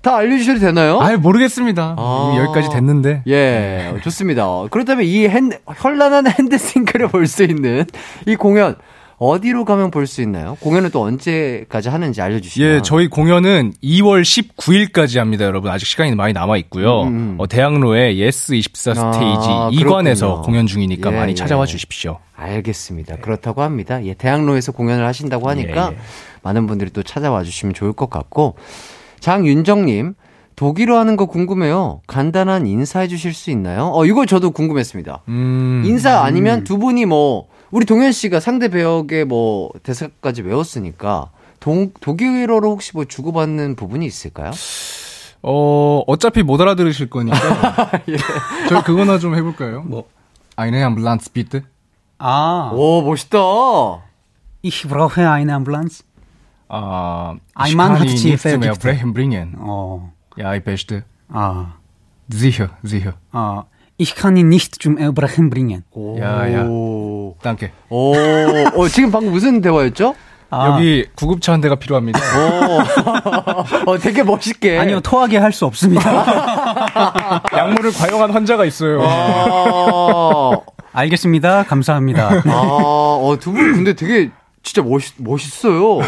다 알려주셔도 되나요? 아예 모르겠습니다. 아. 여기까지 됐는데. 예, 좋습니다. 그렇다면 이 핸, 현란한 hand sync를 볼 수 있는 이 공연, 어디로 가면 볼 수 있나요? 공연은 또 언제까지 하는지 알려주시면. 예, 저희 공연은 2월 19일까지 합니다, 여러분. 아직 시간이 많이 남아 있고요. 음, 음. 어, 대학로의 예스 24 아, 스테이지 2관에서 그렇군요. 공연 중이니까 예, 많이 예. 찾아와 주십시오. 알겠습니다. 그렇다고 합니다. 예, 대학로에서 공연을 하신다고 하니까 예, 예. 많은 분들이 또 찾아와 주시면 좋을 것 같고 장윤정님 독일어 하는 거 궁금해요. 간단한 인사해 주실 수 있나요? 어 이거 저도 궁금했습니다. 음. 인사 아니면 두 분이 뭐 우리 동현 씨가 상대 배역의 뭐 대사까지 외웠으니까 동, 독일어로 혹시 뭐 주고받는 부분이 있을까요? 어, 어차피 못 알아들으실 거니까. 예. 저희 그거나 좀 해볼까요? 뭐? 아이네 암블란스 비트? 아, 오 멋있다. ich brauche eine Ambulance. 아, Ein Mann hat sie mehr vergiftet. Brechen bringen. 어, Ja, ich beste. 아, Sicher, sicher. 아, ich kann ihn nicht zum Erbrechen bringen. 야, 야. 오. Danke. 오, 어, 지금 방금 무슨 대화였죠? 아, 여기 구급차 한 대가 필요합니다. 오, 어, 되게 멋있게. 아니요, 토하게 할 수 없습니다. 약물을 과용한 환자가 있어요. 어, 알겠습니다. 감사합니다. 아, 어, 두 분 근데 되게 진짜 멋있, 멋있어요. 어,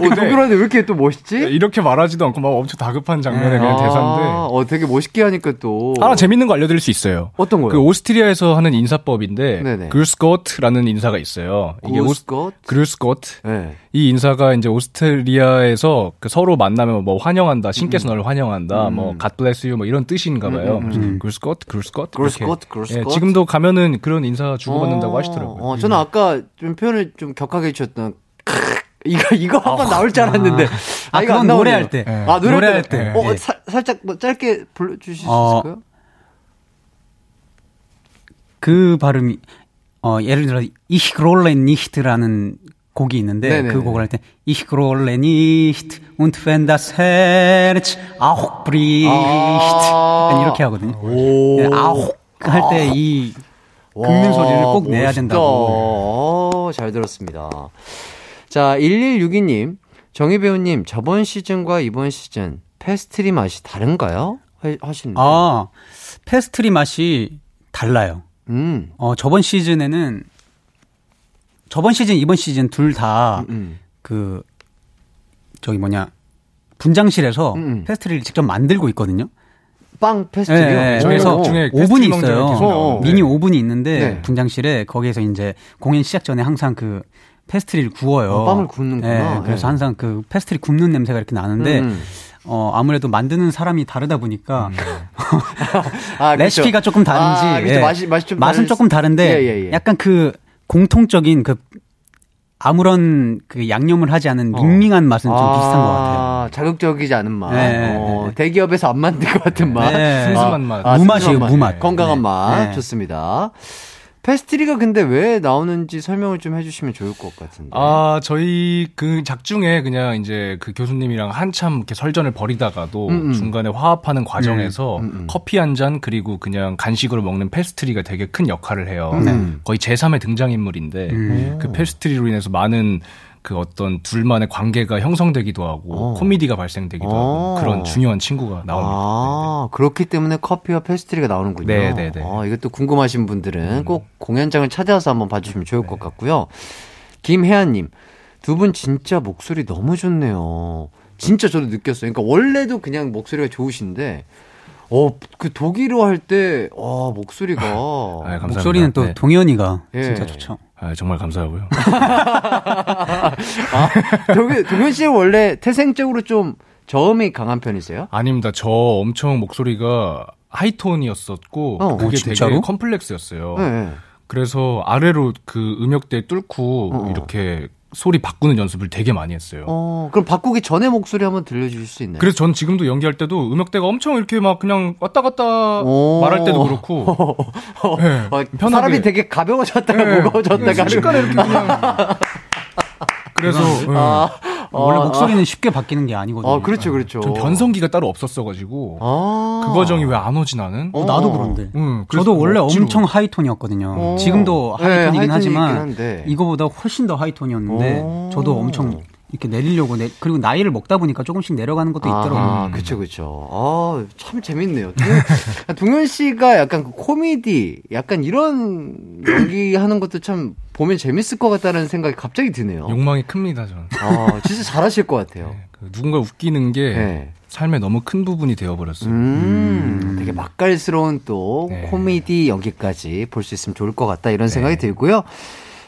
독일어인데 왜 이렇게 또 멋있지? 이렇게 말하지도 않고 막 엄청 다급한 장면의 그냥 아, 대사인데. 어, 되게 멋있게 하니까 또. 하나 재밌는 거 알려드릴 수 있어요. 어떤 거요? 그 오스트리아에서 하는 인사법인데. 그루스코트라는 인사가 있어요. 이게 오스? 그루스코트. 네. 이 인사가 이제 오스트리아에서 그 서로 만나면 뭐 환영한다, 신께서 너를 환영한다, 뭐 God bless you 뭐 이런 뜻인가 봐요. 그루스코트, 그루스코트. 그루스코트, 이렇게. 그루스코트. 예, 지금도 가면은 그런 인사 주고받는다고 어, 하시더라고요. 어, 저는 아까 좀 표현을 좀 격하게 해주셨던, 이거, 이거 한번 나올 줄 알았는데. 아, 이거 안 그건 나오네요. 노래할 때. 예. 아, 노래할, 노래할 때. 때. 어, 예. 사- 살짝 뭐 짧게 불러 주실 수 어, 있을까요? 그 발음이, 어, 예를 들어, ich grolle nicht라는 곡이 있는데, 네네네. 그 곡을 할 때, ich grolle nicht, und wenn das Herz auch bricht. 아. 이렇게 하거든요. 오. 네, 아홉 할때 이 긁는 소리를 꼭 내야 멋있다. 된다고. 어, 잘 들었습니다. 자, 1162님, 정휘 배우님, 저번 시즌과 이번 시즌 페스트리 맛이 다른가요? 하- 하시는데. 아, 페스트리 맛이 달라요. 음. 어, 저번 시즌에는, 저번 시즌, 이번 시즌 둘 다, 음. 그, 저기 뭐냐, 분장실에서 음. 페스트리를 직접 만들고 있거든요. 빵 페스트리요? 네, 저희가 그래서 중에 오븐이 페스트리 명제가 있어요. 미니 오븐이 있는데 네. 분장실에 거기에서 이제 공연 시작 전에 항상 그 페스트리를 구워요. 어, 빵을 굽는구나. 네, 그래서 네. 항상 그 페스트리 굽는 냄새가 이렇게 나는데 음. 어 아무래도 만드는 사람이 다르다 보니까 아, 그렇죠. 레시피가 조금 다른지 아, 그렇죠. 예. 맛이 맛이 좀 맛은 다를 조금 수- 다른데 예, 예, 예. 약간 그 공통적인 그 아무런 그 양념을 하지 않은 어. 밍밍한 맛은 좀 아, 비슷한 것 같아요. 자극적이지 않은 맛. 네, 어, 네. 대기업에서 안 만든 것 같은 맛. 네. 슴슴한 맛. 무맛이에요, 슴슴한 무맛. 건강한 네. 맛. 네. 좋습니다. 페스트리가 근데 왜 나오는지 설명을 좀 해주시면 좋을 것 같은데. 아, 저희 그 작중에 그냥 이제 그 교수님이랑 한참 이렇게 설전을 벌이다가도 음, 음. 중간에 화합하는 과정에서 음, 음. 커피 한 잔 그리고 그냥 간식으로 먹는 페스트리가 되게 큰 역할을 해요. 음. 거의 제3의 등장인물인데 음. 그 페스트리로 인해서 많은 그 어떤 둘만의 관계가 형성되기도 하고 어. 코미디가 발생되기도 어. 하고 그런 중요한 친구가 나옵니다. 아, 그렇기 때문에 커피와 페스트리가 나오는군요. 네, 네, 네. 아, 이것도 궁금하신 분들은 꼭 공연장을 찾아서 한번 봐주시면 좋을 것 같고요. 김혜아님, 두 분 진짜 목소리 너무 좋네요. 진짜 저도 느꼈어요. 그러니까 원래도 그냥 목소리가 좋으신데, 어, 그 독일어 할 때, 와, 목소리가. 아, 감사합니다. 목소리는 또 네. 동현이가 예. 진짜 좋죠. 아, 정말 감사하고요. 아, 동현, 동현 씨 원래 태생적으로 좀 저음이 강한 편이세요? 아닙니다. 저 엄청 목소리가 하이톤이었었고 어. 그게 어, 진짜로? 되게 컴플렉스였어요. 네, 네. 그래서 아래로 그 음역대 뚫고 어. 이렇게 소리 바꾸는 연습을 되게 많이 했어요. 어, 그럼 바꾸기 전에 목소리 한번 들려주실 수 있나요? 그래서 전 지금도 연기할 때도 음역대가 엄청 이렇게 막 그냥 왔다 갔다 오. 말할 때도 그렇고 네, 어, 편하게. 사람이 되게 가벼워졌다가 네, 무거워졌다가 순식간에 이렇게 그냥 그래서 네. 아, 원래 아, 목소리는 쉽게 바뀌는 게 아니거든요. 아, 그렇죠, 그렇죠. 전 변성기가 따로 없었어가지고 아. 그 과정이 왜 안 오지 나는? 어, 나도 그런데. 응, 그래서 저도 원래 억지로. 엄청 하이톤이었거든요. 어. 지금도 네, 하이톤이긴 하이톤이긴 하지만. 이거보다 훨씬 더 하이톤이었는데 오. 저도 엄청 이렇게 내리려고 내, 그리고 나이를 먹다 보니까 조금씩 내려가는 것도 있더라고요. 아, 그쵸, 그쵸. 아, 참 재밌네요. 동현, 동현 씨가 약간 그 코미디, 약간 이런 연기하는 것도 참 보면 재밌을 것 같다는 생각이 갑자기 드네요. 욕망이 큽니다 저는. 아, 진짜 잘하실 것 같아요. 네, 그 누군가 웃기는 게 네. 삶의 너무 큰 부분이 되어버렸어요. 음, 되게 맛깔스러운 또 네. 코미디 연기까지 볼 수 있으면 좋을 것 같다 이런 생각이 들고요.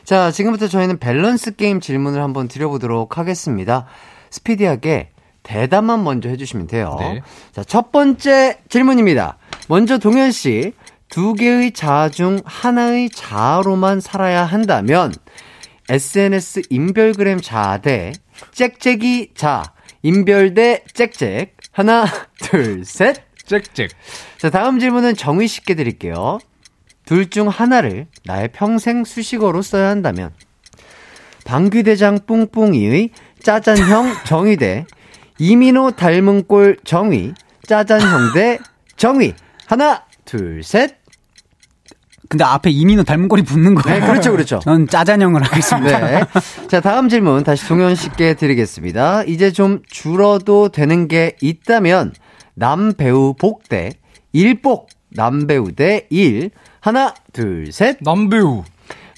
자, 지금부터 저희는 밸런스 게임 질문을 한번 드려보도록 하겠습니다. 스피디하게 대답만 먼저 해주시면 돼요. 네. 자, 첫 번째 질문입니다. 먼저 동현 씨, 두 개의 자아 중 하나의 자아로만 살아야 한다면 SNS 인별그램 자아 대 짹짹이 자, 인별 대 짹짹. 하나, 둘, 셋. 짹짹. 자, 다음 질문은 정의 쉽게 드릴게요. 둘 중 하나를 나의 평생 수식어로 써야 한다면 방귀대장 뿡뿡이의 짜잔형 정의 대 이민호 닮은 꼴 정의 짜잔형 대 정의 하나 둘 셋. 근데 앞에 이민호 닮은 꼴이 붙는 거예요. 네, 그렇죠, 그렇죠. 전 짜잔형을 하겠습니다. 네. 자, 다음 질문 다시 동현 씨께 드리겠습니다. 이제 좀 줄어도 되는 게 있다면 남 배우 복대 일복 남 배우 대 일. 하나, 둘, 셋. 남배우.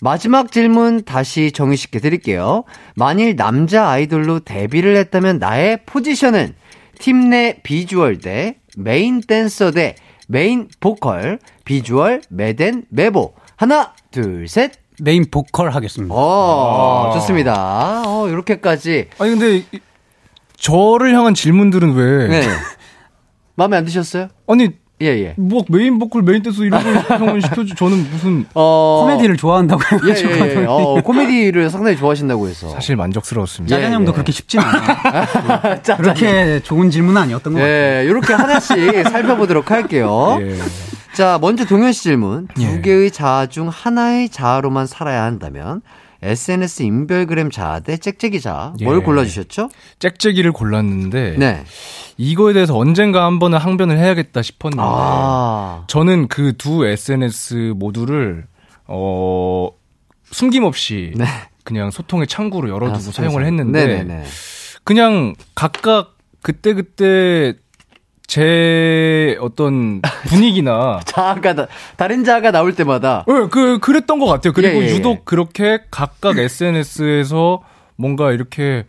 마지막 질문 다시 정희 씨께 드릴게요. 만일 남자 아이돌로 데뷔를 했다면 나의 포지션은 팀 내 비주얼 대 메인 댄서 대 메인 보컬, 비주얼, 메댄, 메보. 하나, 둘, 셋. 메인 보컬 하겠습니다. 어, 좋습니다. 어, 이렇게까지. 아니 근데 이- 저를 향한 질문들은 왜? 네. 마음에 안 드셨어요? 아니 예, 예. 뭐 메인 보컬 메인 댄서 이런 걸 형은 시켜주 저는 무슨 어. 코미디를 좋아한다고 예, 해가지고 예, 예. 어, 코미디를 상당히 좋아하신다고 해서. 사실 만족스러웠습니다. 짜잔 형도 예, 예. 그렇게 쉽진 않아요. 짜잔. 그렇게 좋은 질문은 아니었던 것 같아요. 예, 이렇게 하나씩 살펴보도록 할게요. 예. 자, 먼저 동현 씨 질문. 두 예. 개의 자아 중 하나의 자아로만 살아야 한다면 SNS 인별그램 자아 대 짹짹이 자아. 뭘 예. 골라주셨죠? 짹짹이를 골랐는데 네. 이거에 대해서 언젠가 한 번은 항변을 해야겠다 싶었는데 아. 저는 그 두 SNS 모두를 어 숨김없이 네. 그냥 소통의 창구로 열어두고 아, 사용을. 했는데 네네네. 그냥 각각 그때 그때 제 어떤 분위기나 자아가, 나- 다른 자아가 나올 때마다. 예, 그 그랬던 것 같아요. 그리고 예, 예, 예. 유독 그렇게 각각 SNS에서 뭔가 이렇게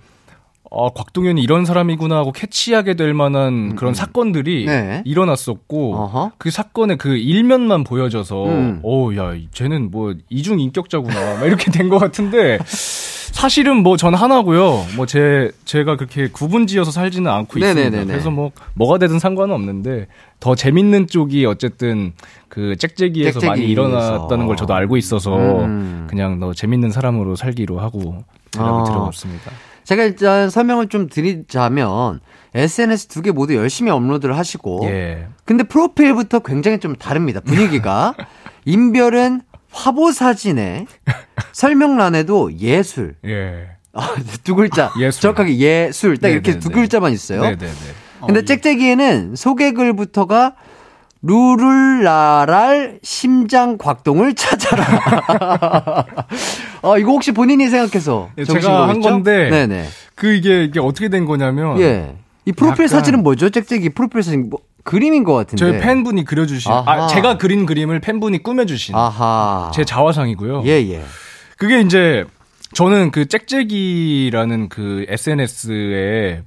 어, 곽동현이 이런 사람이구나 하고 캐치하게 될 만한 그런 사건들이 네. 일어났었고 어허. 그 사건의 그 일면만 보여져서 음. 오, 야, 쟤는 뭐 이중 인격자구나 막 이렇게 된 것 같은데 사실은 뭐 전 하나고요. 뭐 제 제가 그렇게 구분지어서 살지는 않고 있습니다. 네네네네. 그래서 뭐 뭐가 되든 상관은 없는데 더 재밌는 쪽이 어쨌든 그 짹짹이에서 많이. 일어났다는 걸 저도 알고 있어서 음. 그냥 더 재밌는 사람으로 살기로 하고 대답을 아. 드려봤습니다. 제가 일단 설명을 좀 드리자면 SNS 두 개 모두 열심히 업로드를 하시고 예. 근데 프로필부터 굉장히 좀 다릅니다. 분위기가. 인별은 화보 사진에 설명란에도 예술. 예. 아, 두 글자. 예술. 정확하게 예술. 딱 이렇게 네네네. 두 글자만 있어요. 네네네. 근데 짹짹이에는 소개글부터가 루룰라랄 심장 곽동을 찾아라. 아, 이거 혹시 본인이 생각해서 예, 제가 한? 건데 네네. 그 이게 이게 어떻게 된 거냐면 예. 이 프로필 사진은 뭐죠? 짹짹이 프로필 사진 뭐 그림인 것 같은데. 저희 팬분이 그려주신 아하. 아 제가 그린 그림을 팬분이 꾸며주신 아하. 제 자화상이고요. 예, 예. 그게 이제 저는 그 짹짹이라는 그 SNS에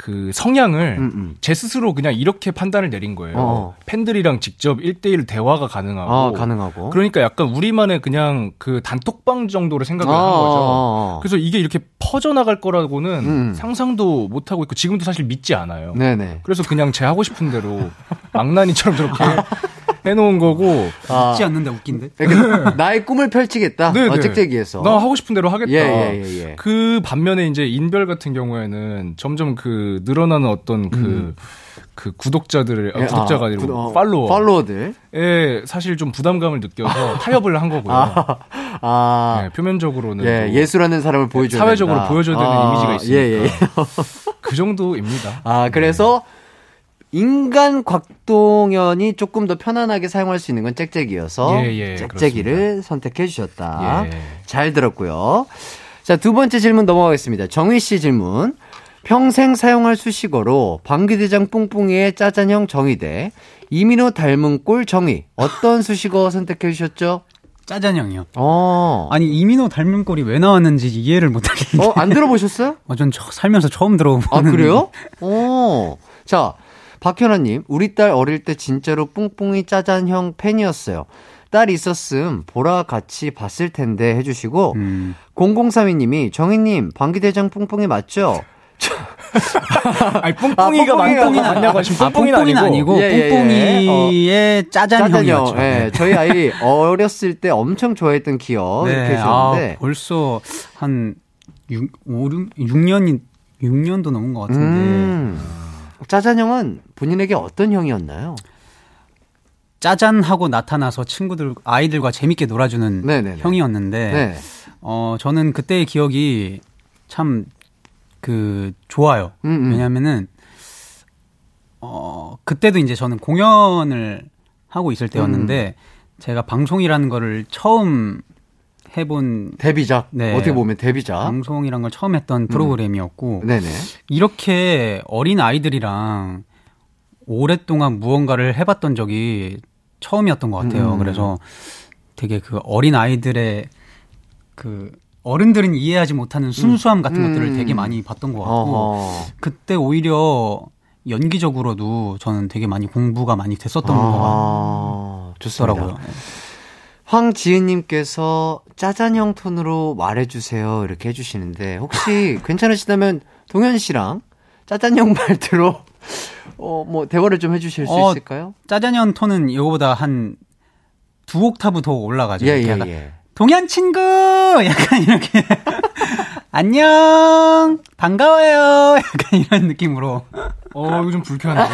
그 성향을 음, 음. 제 스스로 그냥 이렇게 판단을 내린 거예요. 어. 팬들이랑 직접 1대1 대화가 가능하고. 아, 가능하고. 그러니까 약간 우리만의 그냥 그 단톡방 정도로 생각을 아, 한 거죠. 아, 아. 그래서 이게 이렇게 퍼져나갈 거라고는 음. 상상도 못 하고 있고 지금도 사실 믿지 않아요. 네네. 그래서 그냥 제 하고 싶은 대로 망나니처럼 저렇게 해놓은 거고. 아, 웃지 않는데 웃긴데. 그러니까 나의 꿈을 펼치겠다. 네네. 어, 짹짹이에서. 나 하고 싶은 대로 하겠다. 예, 예, 예, 예. 그 반면에 이제 인별 같은 경우에는 점점 그 늘어나는 어떤 그, 그 구독자들의, 아, 음. 예, 구독자가 아, 아니고 구- 어, 팔로워. 팔로워들. 에 사실 좀 부담감을 느껴서 타협을 한 거고요. 아. 네, 표면적으로는. 예, 또 예술하는 사람을 보여줘야 사회적으로 된다. 보여줘야 되는 아, 이미지가 있으니까. 예, 예. 그 정도입니다. 아, 그래서 인간 곽동현이 조금 더 편안하게 사용할 수 있는 건 짹짹이어서 예, 예, 짹짹이를 선택해 주셨다. 예. 잘 들었고요. 자, 두 번째 질문 넘어가겠습니다. 정희 씨 질문. 평생 사용할 수식어로 방귀대장 뿡뿡이의 짜잔형 정의대 이민호 닮은 꼴 정의 어떤 수식어 선택해 주셨죠? 짜잔형이요. 어. 아니 이민호 닮은 꼴이 왜 나왔는지 이해를 못하겠는데. 어, 안 들어보셨어요? 어, 전 저- 살면서 처음 들어보는. 아, 그래요? 어. 자, 박현아님, 우리 딸 어릴 때 진짜로 뿡뿡이 짜잔형 팬이었어요. 딸 있었음, 보라 같이 봤을 텐데 해주시고, 음. 0032님이, 정희님, 방귀대장 뿡뿡이 맞죠? 아니, 뿡뿡이가 아, 뿡뿡이가 많다고 맞냐고 하시면 아, 뿡뿡이는 아니고. 예, 예, 예. 뿡뿡이의 짜잔형이었죠. 예, 저희 아이 어렸을 때 엄청 좋아했던 기억, 이렇게 네, 해주셨는데, 아, 벌써 한 6, 5, 6, 6년이 6년도 넘은 것 같은데. 음. 짜잔형은 본인에게 어떤 형이었나요? 짜잔하고 나타나서 친구들 아이들과 재밌게 놀아주는 네네네. 형이었는데 네. 어 저는 그때의 기억이 참 그 좋아요. 음, 음. 왜냐면은 어 그때도 이제 저는 공연을 하고 있을 때였는데 음. 제가 방송이라는 거를 처음 해본 데뷔작. 네. 어떻게 보면 데뷔작. 방송이란 걸 처음 했던 프로그램이었고 음. 네네. 이렇게 어린 아이들이랑 오랫동안 무언가를 해봤던 적이 처음이었던 것 같아요. 음. 그래서 되게 그 어린 아이들의 그 어른들은 이해하지 못하는 순수함 같은 음. 것들을 되게 많이 봤던 것 같고 어허. 그때 오히려 연기적으로도 저는 되게 많이 공부가 많이 됐었던 것 아, 좋습니다. 같더라고요. 황지은님께서 짜잔형 톤으로 말해주세요 이렇게 해주시는데 혹시 괜찮으시다면 동현 씨랑 짜잔형 말투로 어 뭐 대화를 좀 해주실 수 어, 있을까요? 짜잔형 톤은 이거보다 한 두 옥타브 더 올라가죠. 예 예 예. 약간 예. 동현 친구 약간 이렇게 안녕 반가워요 약간 이런 느낌으로 어, 이거 좀 불쾌한데.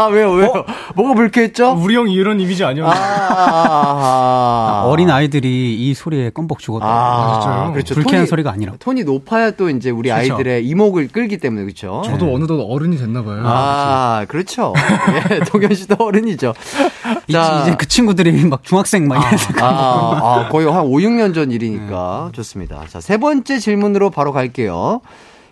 아 왜요 왜요? 뭐가 불쾌했죠? 우리 형이 이런 이미지 아, 아니었나? 아, 아, 어린 아이들이 이 소리에 껌뻑 죽었다. 아, 진짜요? 그렇죠. 불쾌한 톤이- 소리가 아니라. 톤이 높아야 또 이제 우리 그렇죠. 아이들의 이목을 끌기 때문에 그렇죠. 저도 어느덧 어른이 됐나 봐요. 아, 그렇죠. 예, 동현 씨도 어른이죠. 이- 이제 그 친구들이 막 중학생 막 이래서 아, 아, 거의 한 5, 6년 전 일이니까 좋습니다. 자, 세 번째 질문으로 바로 갈게요.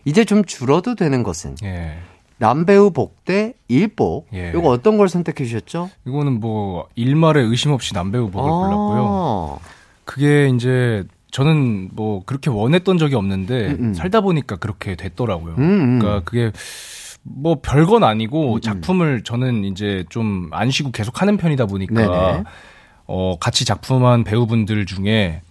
이제 좀 줄어도 되는 것은 예. 남배우 복대 일복. 예. 이거 어떤 걸 선택해 주셨죠? 이거는 뭐 일말에 의심 없이 남배우 복을 골랐고요. 아, 그게 이제 저는 뭐 그렇게 원했던 적이 없는데 음, 음. 살다 보니까 그렇게 됐더라고요. 음, 음. 그러니까 그게 뭐 별건 아니고 작품을 저는 이제 좀 안 쉬고 계속 하는 편이다 보니까 네네. 어 같이 작품한 배우분들 중에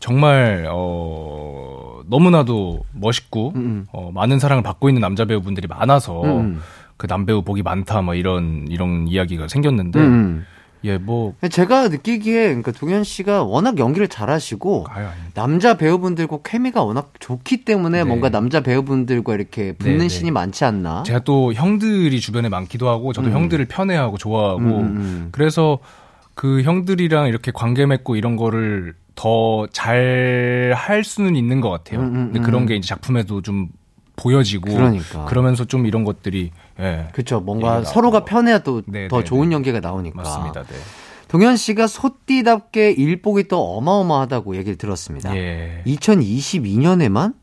정말 어 너무나도 멋있고 음. 어 많은 사랑을 받고 있는 남자 배우분들이 많아서 음. 그 남배우 복이 많다 뭐 이런 이런 이야기가 생겼는데 음. 예 뭐 제가 느끼기에 그러니까 동현 씨가 워낙 연기를 잘하시고 아유 남자 배우분들과 케미가 워낙 좋기 때문에 네. 뭔가 남자 배우분들과 이렇게 붙는 네, 네. 신이 많지 않나? 제가 또 형들이 주변에 많기도 하고 저도 음. 형들을 편애하고 좋아하고 음, 음. 그래서 그 형들이랑 이렇게 관계 맺고 이런 거를 더 잘 할 수는 있는 것 같아요. 음, 음, 근데 음. 그런 게 이제 작품에도 좀 보여지고 그러니까. 러면서 좀 이런 것들이 예. 그렇죠. 뭔가 서로가. 편해야 또더 네, 네, 좋은 네. 연기가 나오니까. 맞습니다. 네. 동현 씨가 소띠답게 일복이 또 어마어마하다고 얘기를 들었습니다. 예. 2022년에만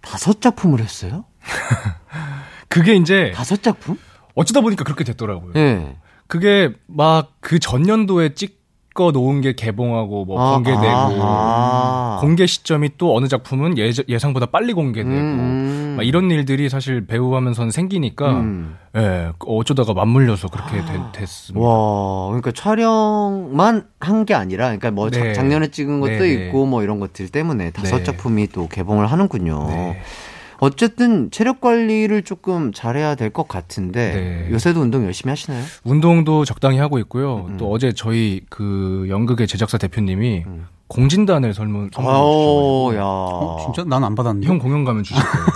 다섯 작품을 했어요? 그게 이제 다섯 작품? 어쩌다 보니까 그렇게 됐더라고요. 예. 그게 막 그 전년도에 찍어 놓은 게 개봉하고 뭐 아, 공개되고 아. 공개 시점이 또 어느 작품은 예, 예상보다 빨리 공개되고 음. 막 이런 일들이 사실 배우 하면서는 생기니까 음. 예 어쩌다가 맞물려서 그렇게 되- 됐습니다. 와, 그러니까 촬영만 한 게 아니라, 그러니까 뭐 작- 네. 작년에 찍은 것도 네, 네. 있고 뭐 이런 것들 때문에 다섯 네. 작품이 또 개봉을 하는군요. 네. 어쨌든 체력 관리를 조금 잘해야 될 것 같은데 네. 요새도 운동 열심히 하시나요? 운동도 적당히 하고 있고요. 음. 또 어제 저희 그 연극의 제작사 대표님이 음. 공진단을 설문 주셔가지고 야. 어, 진짜? 난 안 받았는데. 형 공연 가면 주실 거예요.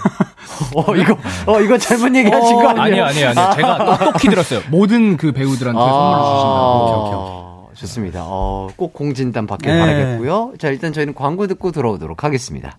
어, 이거, 어, 이거 잘못 얘기하신 거 아니에요? 아니요, 아니요, 아니요. 제가 똑똑히 들었어요. 모든 그 배우들한테 선물을 주신다고. 오케이, 오케이, 오케이. 좋습니다. 어, 꼭 공진단 받길 네. 바라겠고요. 자, 일단 저희는 광고 듣고 들어오도록 하겠습니다.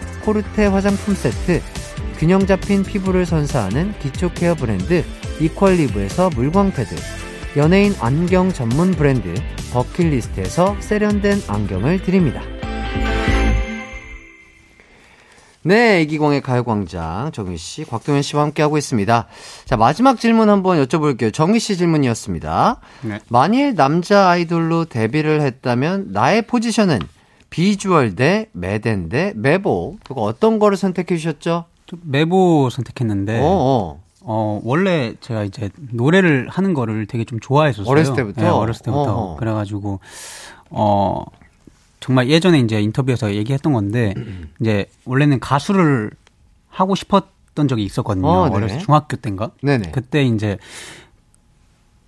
코르테 화장품 세트, 균형 잡힌 피부를 선사하는 기초 케어 브랜드 이퀄리브에서 물광 패드, 연예인 안경 전문 브랜드 버킷리스트에서 세련된 안경을 드립니다. 네, 이기광의 가요광장 정희 씨, 곽동현 씨와 함께하고 있습니다. 자, 마지막 질문 한번 여쭤볼게요. 정희 씨 질문이었습니다. 네. 만일 남자 아이돌로 데뷔를 했다면 나의 포지션은 비주얼 대 매댄 대 매보. 그거 어떤 거를 선택해 주셨죠? 좀 메보 선택했는데 어, 어. 어, 원래 제가 이제 노래를 하는 거를 되게 좀 좋아했었어요. 어렸을 때부터? 네, 어렸을 때부터. 어허. 그래가지고, 어, 정말 예전에 이제 인터뷰에서 얘기했던 건데, 이제 원래는 가수를 하고 싶었던 적이 있었거든요. 어, 네. 어렸을 때 중학교 때인가? 네네. 그때 이제,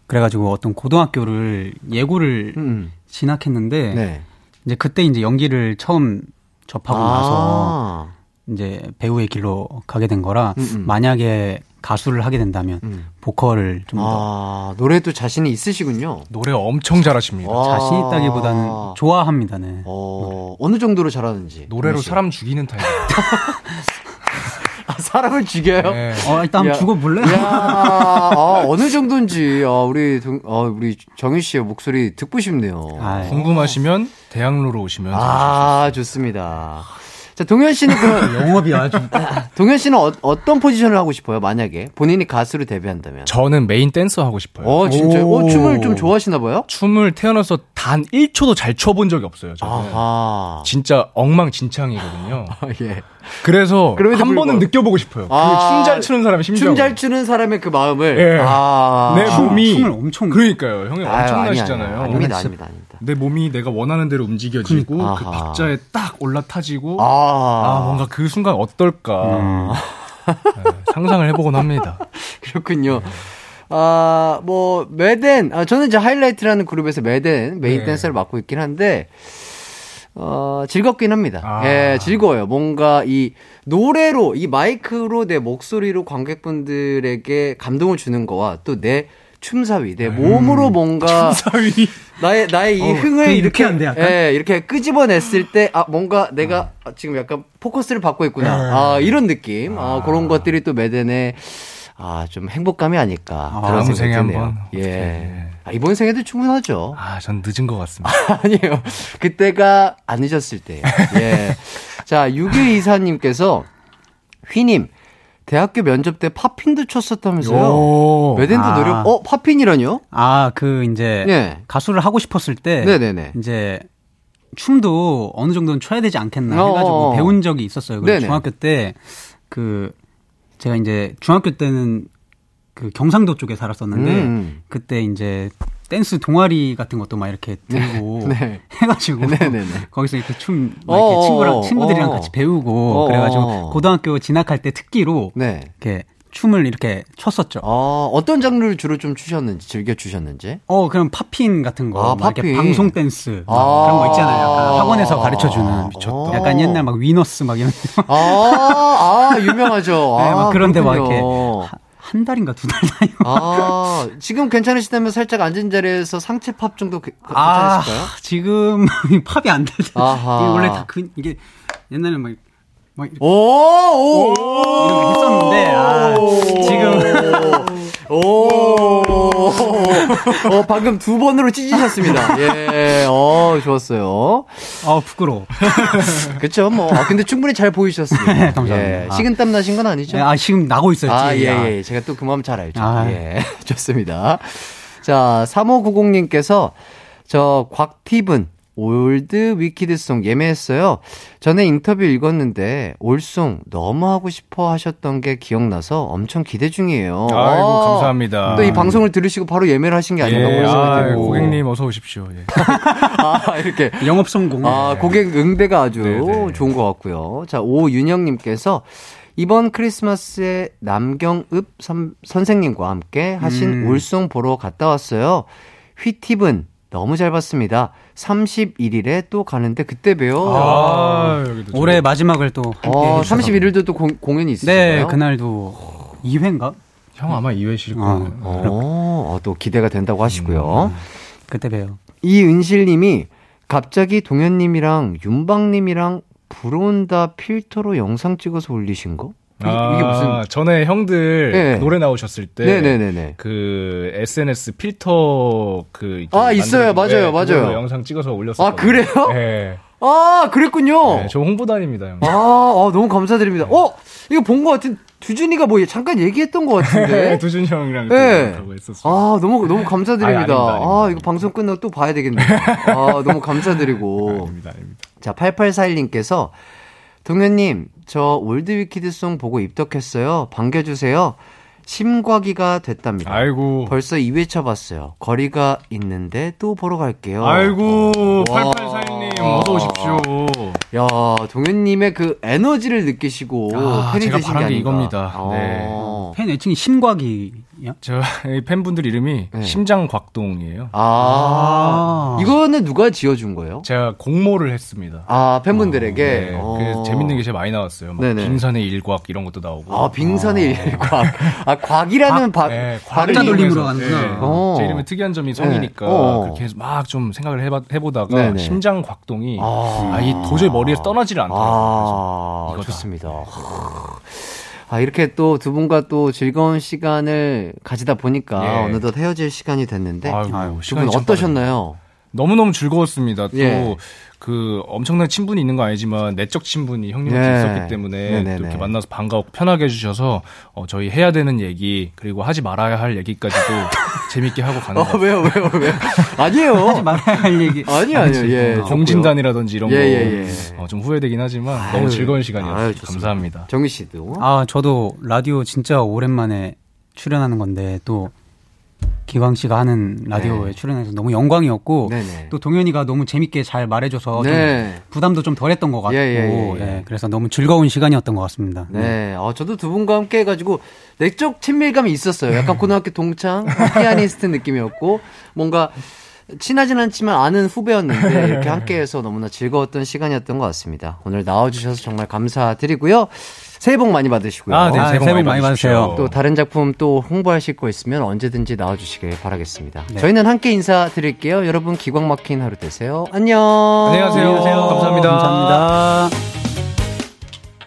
그래가지고 어떤 고등학교를 예고를 음, 진학했는데, 네. 이제 그때 이제 연기를 처음 접하고 나서, 아, 이제 배우의 길로 가게 된 거라, 음, 음. 만약에 가수를 하게 된다면, 음. 보컬을 좀더 아, 노래도 자신이 있으시군요. 노래 엄청 잘하십니다. 와. 자신 있다기보다는 좋아합니다, 네. 어, 어느 정도로 잘하는지. 노래로. 사람 죽이는 타입. 아, 사람을 죽여요? 네. 어, 일단 야. 한번 죽어볼래? 야, 아, 어느 정도인지, 아, 우리, 동- 어, 우리 정희 씨의 목소리 듣고 싶네요. 아, 궁금하시면 대학로로 오시면 아, 좋습니다. 자, 동현 씨는 그럼 영업이 아주 동현 씨는 어, 떤 포지션을 하고 싶어요? 만약에 본인이 가수로 데뷔한다면. 저는 메인 댄서 하고 싶어요. 어, 진짜요? 어, 오. 춤을 좀 좋아하시나 봐요? 춤을 태어나서 단 1초도 잘 춰본 적이 없어요. 저는. 아하. 진짜 엉망진창이거든요. 예. 그래서 한 번은 불구하고. 느껴보고 싶어요. 아, 춤잘 추는 사람의 심정. 춤잘 추는 사람의 그 마음을. 예. 아. 내 몸이 춤을 엄청 그러니까요. 형이 엄청나시잖아요. 아닙니다, 아닙니다, 아닙니다. 내 몸이 내가 원하는 대로 움직여지고 그러니까. 그. 박자에 딱 올라타지고 아. 아, 뭔가 그 순간 어떨까 네, 상상을 해보곤 합니다. 그렇군요. 아, 뭐, 메댄, 아, 저는 이제 하이라이트라는 그룹에서 메댄, 메인 네. 댄서를 맡고 있긴 한데, 어, 즐겁긴 합니다. 아. 예, 즐거워요. 뭔가 이 노래로, 이 마이크로 내 목소리로 관객분들에게 감동을 주는 거와 또 내 춤사위, 내 몸으로 뭔가 음. 춤사위. 나의 나의 이 어, 흥을 되게 이렇게 약간? 예, 이렇게 끄집어냈을 때 아 뭔가 내가 지금 약간 포커스를 받고 있구나. 아 이런 느낌. 아, 그런 것들이 또 메댄의 아 좀 행복감이 아닐까. 아, 그런 다음 생각이 드네요. 한번 예. 아, 이번 생에도 충분하죠. 아, 전 늦은 것 같습니다. 아니에요. 그때가 안 늦었을 때예요. 예. 자, 6124님께서 휘님 대학교 면접 때 팝핀도 쳤었다면서요? 오. 메덴도 아. 노력. 어, 팝핀이라뇨? 아 그 이제 예. 가수를 하고 싶었을 때 네네네. 이제 춤도 어느 정도는 춰야 되지 않겠나 해가지고 어어. 배운 적이 있었어요. 그래서 네네. 중학교 때 그 제가 이제 중학교 때는 그 경상도 쪽에 살았었는데 음. 그때 이제 댄스 동아리 같은 것도 막 이렇게 들고 네. 해가지고 네네네. 거기서 이렇게 춤 막 어어, 이렇게 친구랑 친구들이랑 어어. 같이 배우고. 그래가지고 고등학교 진학할 때 특기로 네. 이렇게 춤을 이렇게 췄었죠. 어, 어떤 장르를 주로 좀 추셨는지, 즐겨 추셨는지? 어, 그럼 팝핀 같은 거. 아, 막 이렇게 팝핀. 방송 댄스. 막 아. 그런 거 있잖아요. 약간 학원에서 가르쳐 주는. 미쳤다. 약간 옛날 막 위너스 막 이런. 아, 아, 유명하죠. 네, 아, 막 그런데 막. 이렇게 하- 한 달인가 두달 다니고. 아, 지금 괜찮으시다면 살짝 앉은 자리에서 상체 팝 정도 그- 그- 아, 괜찮으실까요? 지금 팝이 안 되죠. 원래 다 그, 이게 옛날에 막, 막 이렇게 오, 오, 이런 거 했었는데, 아, 지금. 오, 어, 방금 두 번으로 찢으셨습니다. 예, 어, 좋았어요. 아, 부끄러워. 그쵸, 뭐. 아, 근데 충분히 잘 보이셨습니다. 감사합니다. 예, 아. 식은땀 나신 건 아니죠? 아, 지금 나고 있어요. 아. 예, 예. 제가 또 그 마음 잘 알죠. 아. 예. 좋습니다. 자, 3590님께서 저 곽티븐 올드 위키드송 예매했어요. 전에 인터뷰 읽었는데 올송 너무 하고 싶어 하셨던 게 기억나서 엄청 기대 중이에요. 아이고, 아, 감사합니다. 또 이 방송을 들으시고 바로 예매를 하신 게 아닌가 예, 아. 고객님 어서 오십시오. 예. 아, 이렇게. 영업 성공. 아, 고객 응대가 아주 네네. 좋은 것 같고요. 자, 오윤영 님께서 이번 크리스마스에 남경읍 선, 선생님과 함께 하신 음. 울송 보러 갔다 왔어요. 휘팁은 너무 잘 봤습니다. 31일에 또 가는데 그때 봬요. 아, 여기도 올해 마지막을 또. 어, 해주셔서. 31일도 또 공, 공연이 있으신가요? 네, 그날도 2회인가? 형 아마 2회실 아. 거예요. 어, 어, 또 기대가 된다고 하시고요. 그때 봬요. 이은실님이 갑자기 동현님이랑 윤방님이랑 불온다 필터로 영상 찍어서 올리신 거? 이, 아, 게 무슨? 전에 형들 네. 노래 나오셨을 때 네네네네. 그 SNS 필터 그 이렇게 아, 있어요. 맞아요, 맞아요. 영상 찍어서 올렸어요. 아, 그래요? 네. 아, 그랬군요. 네, 저 홍보단입니다, 형. 아, 아, 너무 감사드립니다. 어, 이거 본 것 같은 두준이가 뭐 잠깐 얘기했던 것 같은데. 두준 형이랑 네. 아, 너무 너무 감사드립니다. 아니, 아닙니다, 아닙니다. 아, 이거 방송 끝나고 또 봐야 되겠네요. 아, 너무 감사드리고. 아닙니다, 아닙니다. 자, 8841님께서 동현님, 저 올드위키드송 보고 입덕했어요. 반겨주세요. 심과기가 됐답니다. 아이고. 벌써 2회차 봤어요. 거리가 있는데 또 보러 갈게요. 아이고, 와. 8841님, 어서 오십시오. 야, 동현님의 그 에너지를 느끼시고 아, 팬이 제가 되신 게 바란 게 아닌가. 이겁니다. 어. 팬 애칭이 심곽 이야? 저 팬분들 이름이 네. 심장곽동이에요. 아, 아. 이거는 누가 지어준 거예요? 제가 공모를 했습니다. 아, 팬분들에게. 네, 어. 그래서 재밌는 게 제일 많이 나왔어요. 막 네네. 빙산의 일곽 이런 것도 나오고. 아, 빙산의 일곽. 아, 곽이라는 바, 네, 발음이 곽자 돌림으로 가는구나. 네, 어. 제 이름의 특이한 점이 성이니까 네. 어. 그렇게 해서 막 좀 생각을 해봐, 해보다가. 심장곽동이 아. 아, 이 도저히 머리에서 떠나지를 않더라고요. 아. 좋습니다. 아, 이렇게 또 두 분과 또 즐거운 시간을 가지다 보니까 예. 어느덧 헤어질 시간이 됐는데 아이고, 두분 시간이 참 어떠셨나요? 너무너무 즐거웠습니다. 또 예. 그 엄청난 친분이 있는 건 아니지만 내적 친분이 형님한테 네. 있었기 때문에 네네네. 또 이렇게 만나서 반가워 편하게 해주셔서 어, 저희 해야 되는 얘기 그리고 하지 말아야 할 얘기까지도 재밌게 하고 가는 것 어, 같아요. 왜요, 왜요, 왜요? 아니에요. 하지 말아야 할 얘기. 아니요, 아니요, 예. 공진단이라든지 이런 예, 거 예, 예. 어, 좀 후회되긴 하지만 아유, 너무 즐거운 시간이었어요. 아유. 감사합니다. 정희 씨도. 아, 저도 라디오 진짜 오랜만에 출연하는 건데 또 기광 씨가 하는 라디오에 네. 출연해서 너무 영광이었고 네네. 또 동현이가 너무 재밌게 잘 말해줘서 네. 좀 부담도 좀 덜했던 것 같고 예, 예, 예, 예. 예, 그래서 너무 즐거운 시간이었던 것 같습니다. 네, 어, 저도 두 분과 함께 해가지고 내적 친밀감이 있었어요. 약간 고등학교 동창, 피아니스트 느낌이었고, 뭔가 친하진 않지만 아는 후배였는데 이렇게 함께해서 너무나 즐거웠던 시간이었던 것 같습니다. 오늘 나와주셔서 정말 감사드리고요. 새해 복 많이 받으시고요. 아, 네, 아, 새해 복 새해 복 많이. 받으세요. 또 다른 작품 또 홍보하실 거 있으면 언제든지 나와주시길 바라겠습니다. 네. 저희는 함께 인사드릴게요. 여러분 기광 막힌 하루 되세요. 안녕. 안녕히 가세요. 감사합니다. 감사합니다.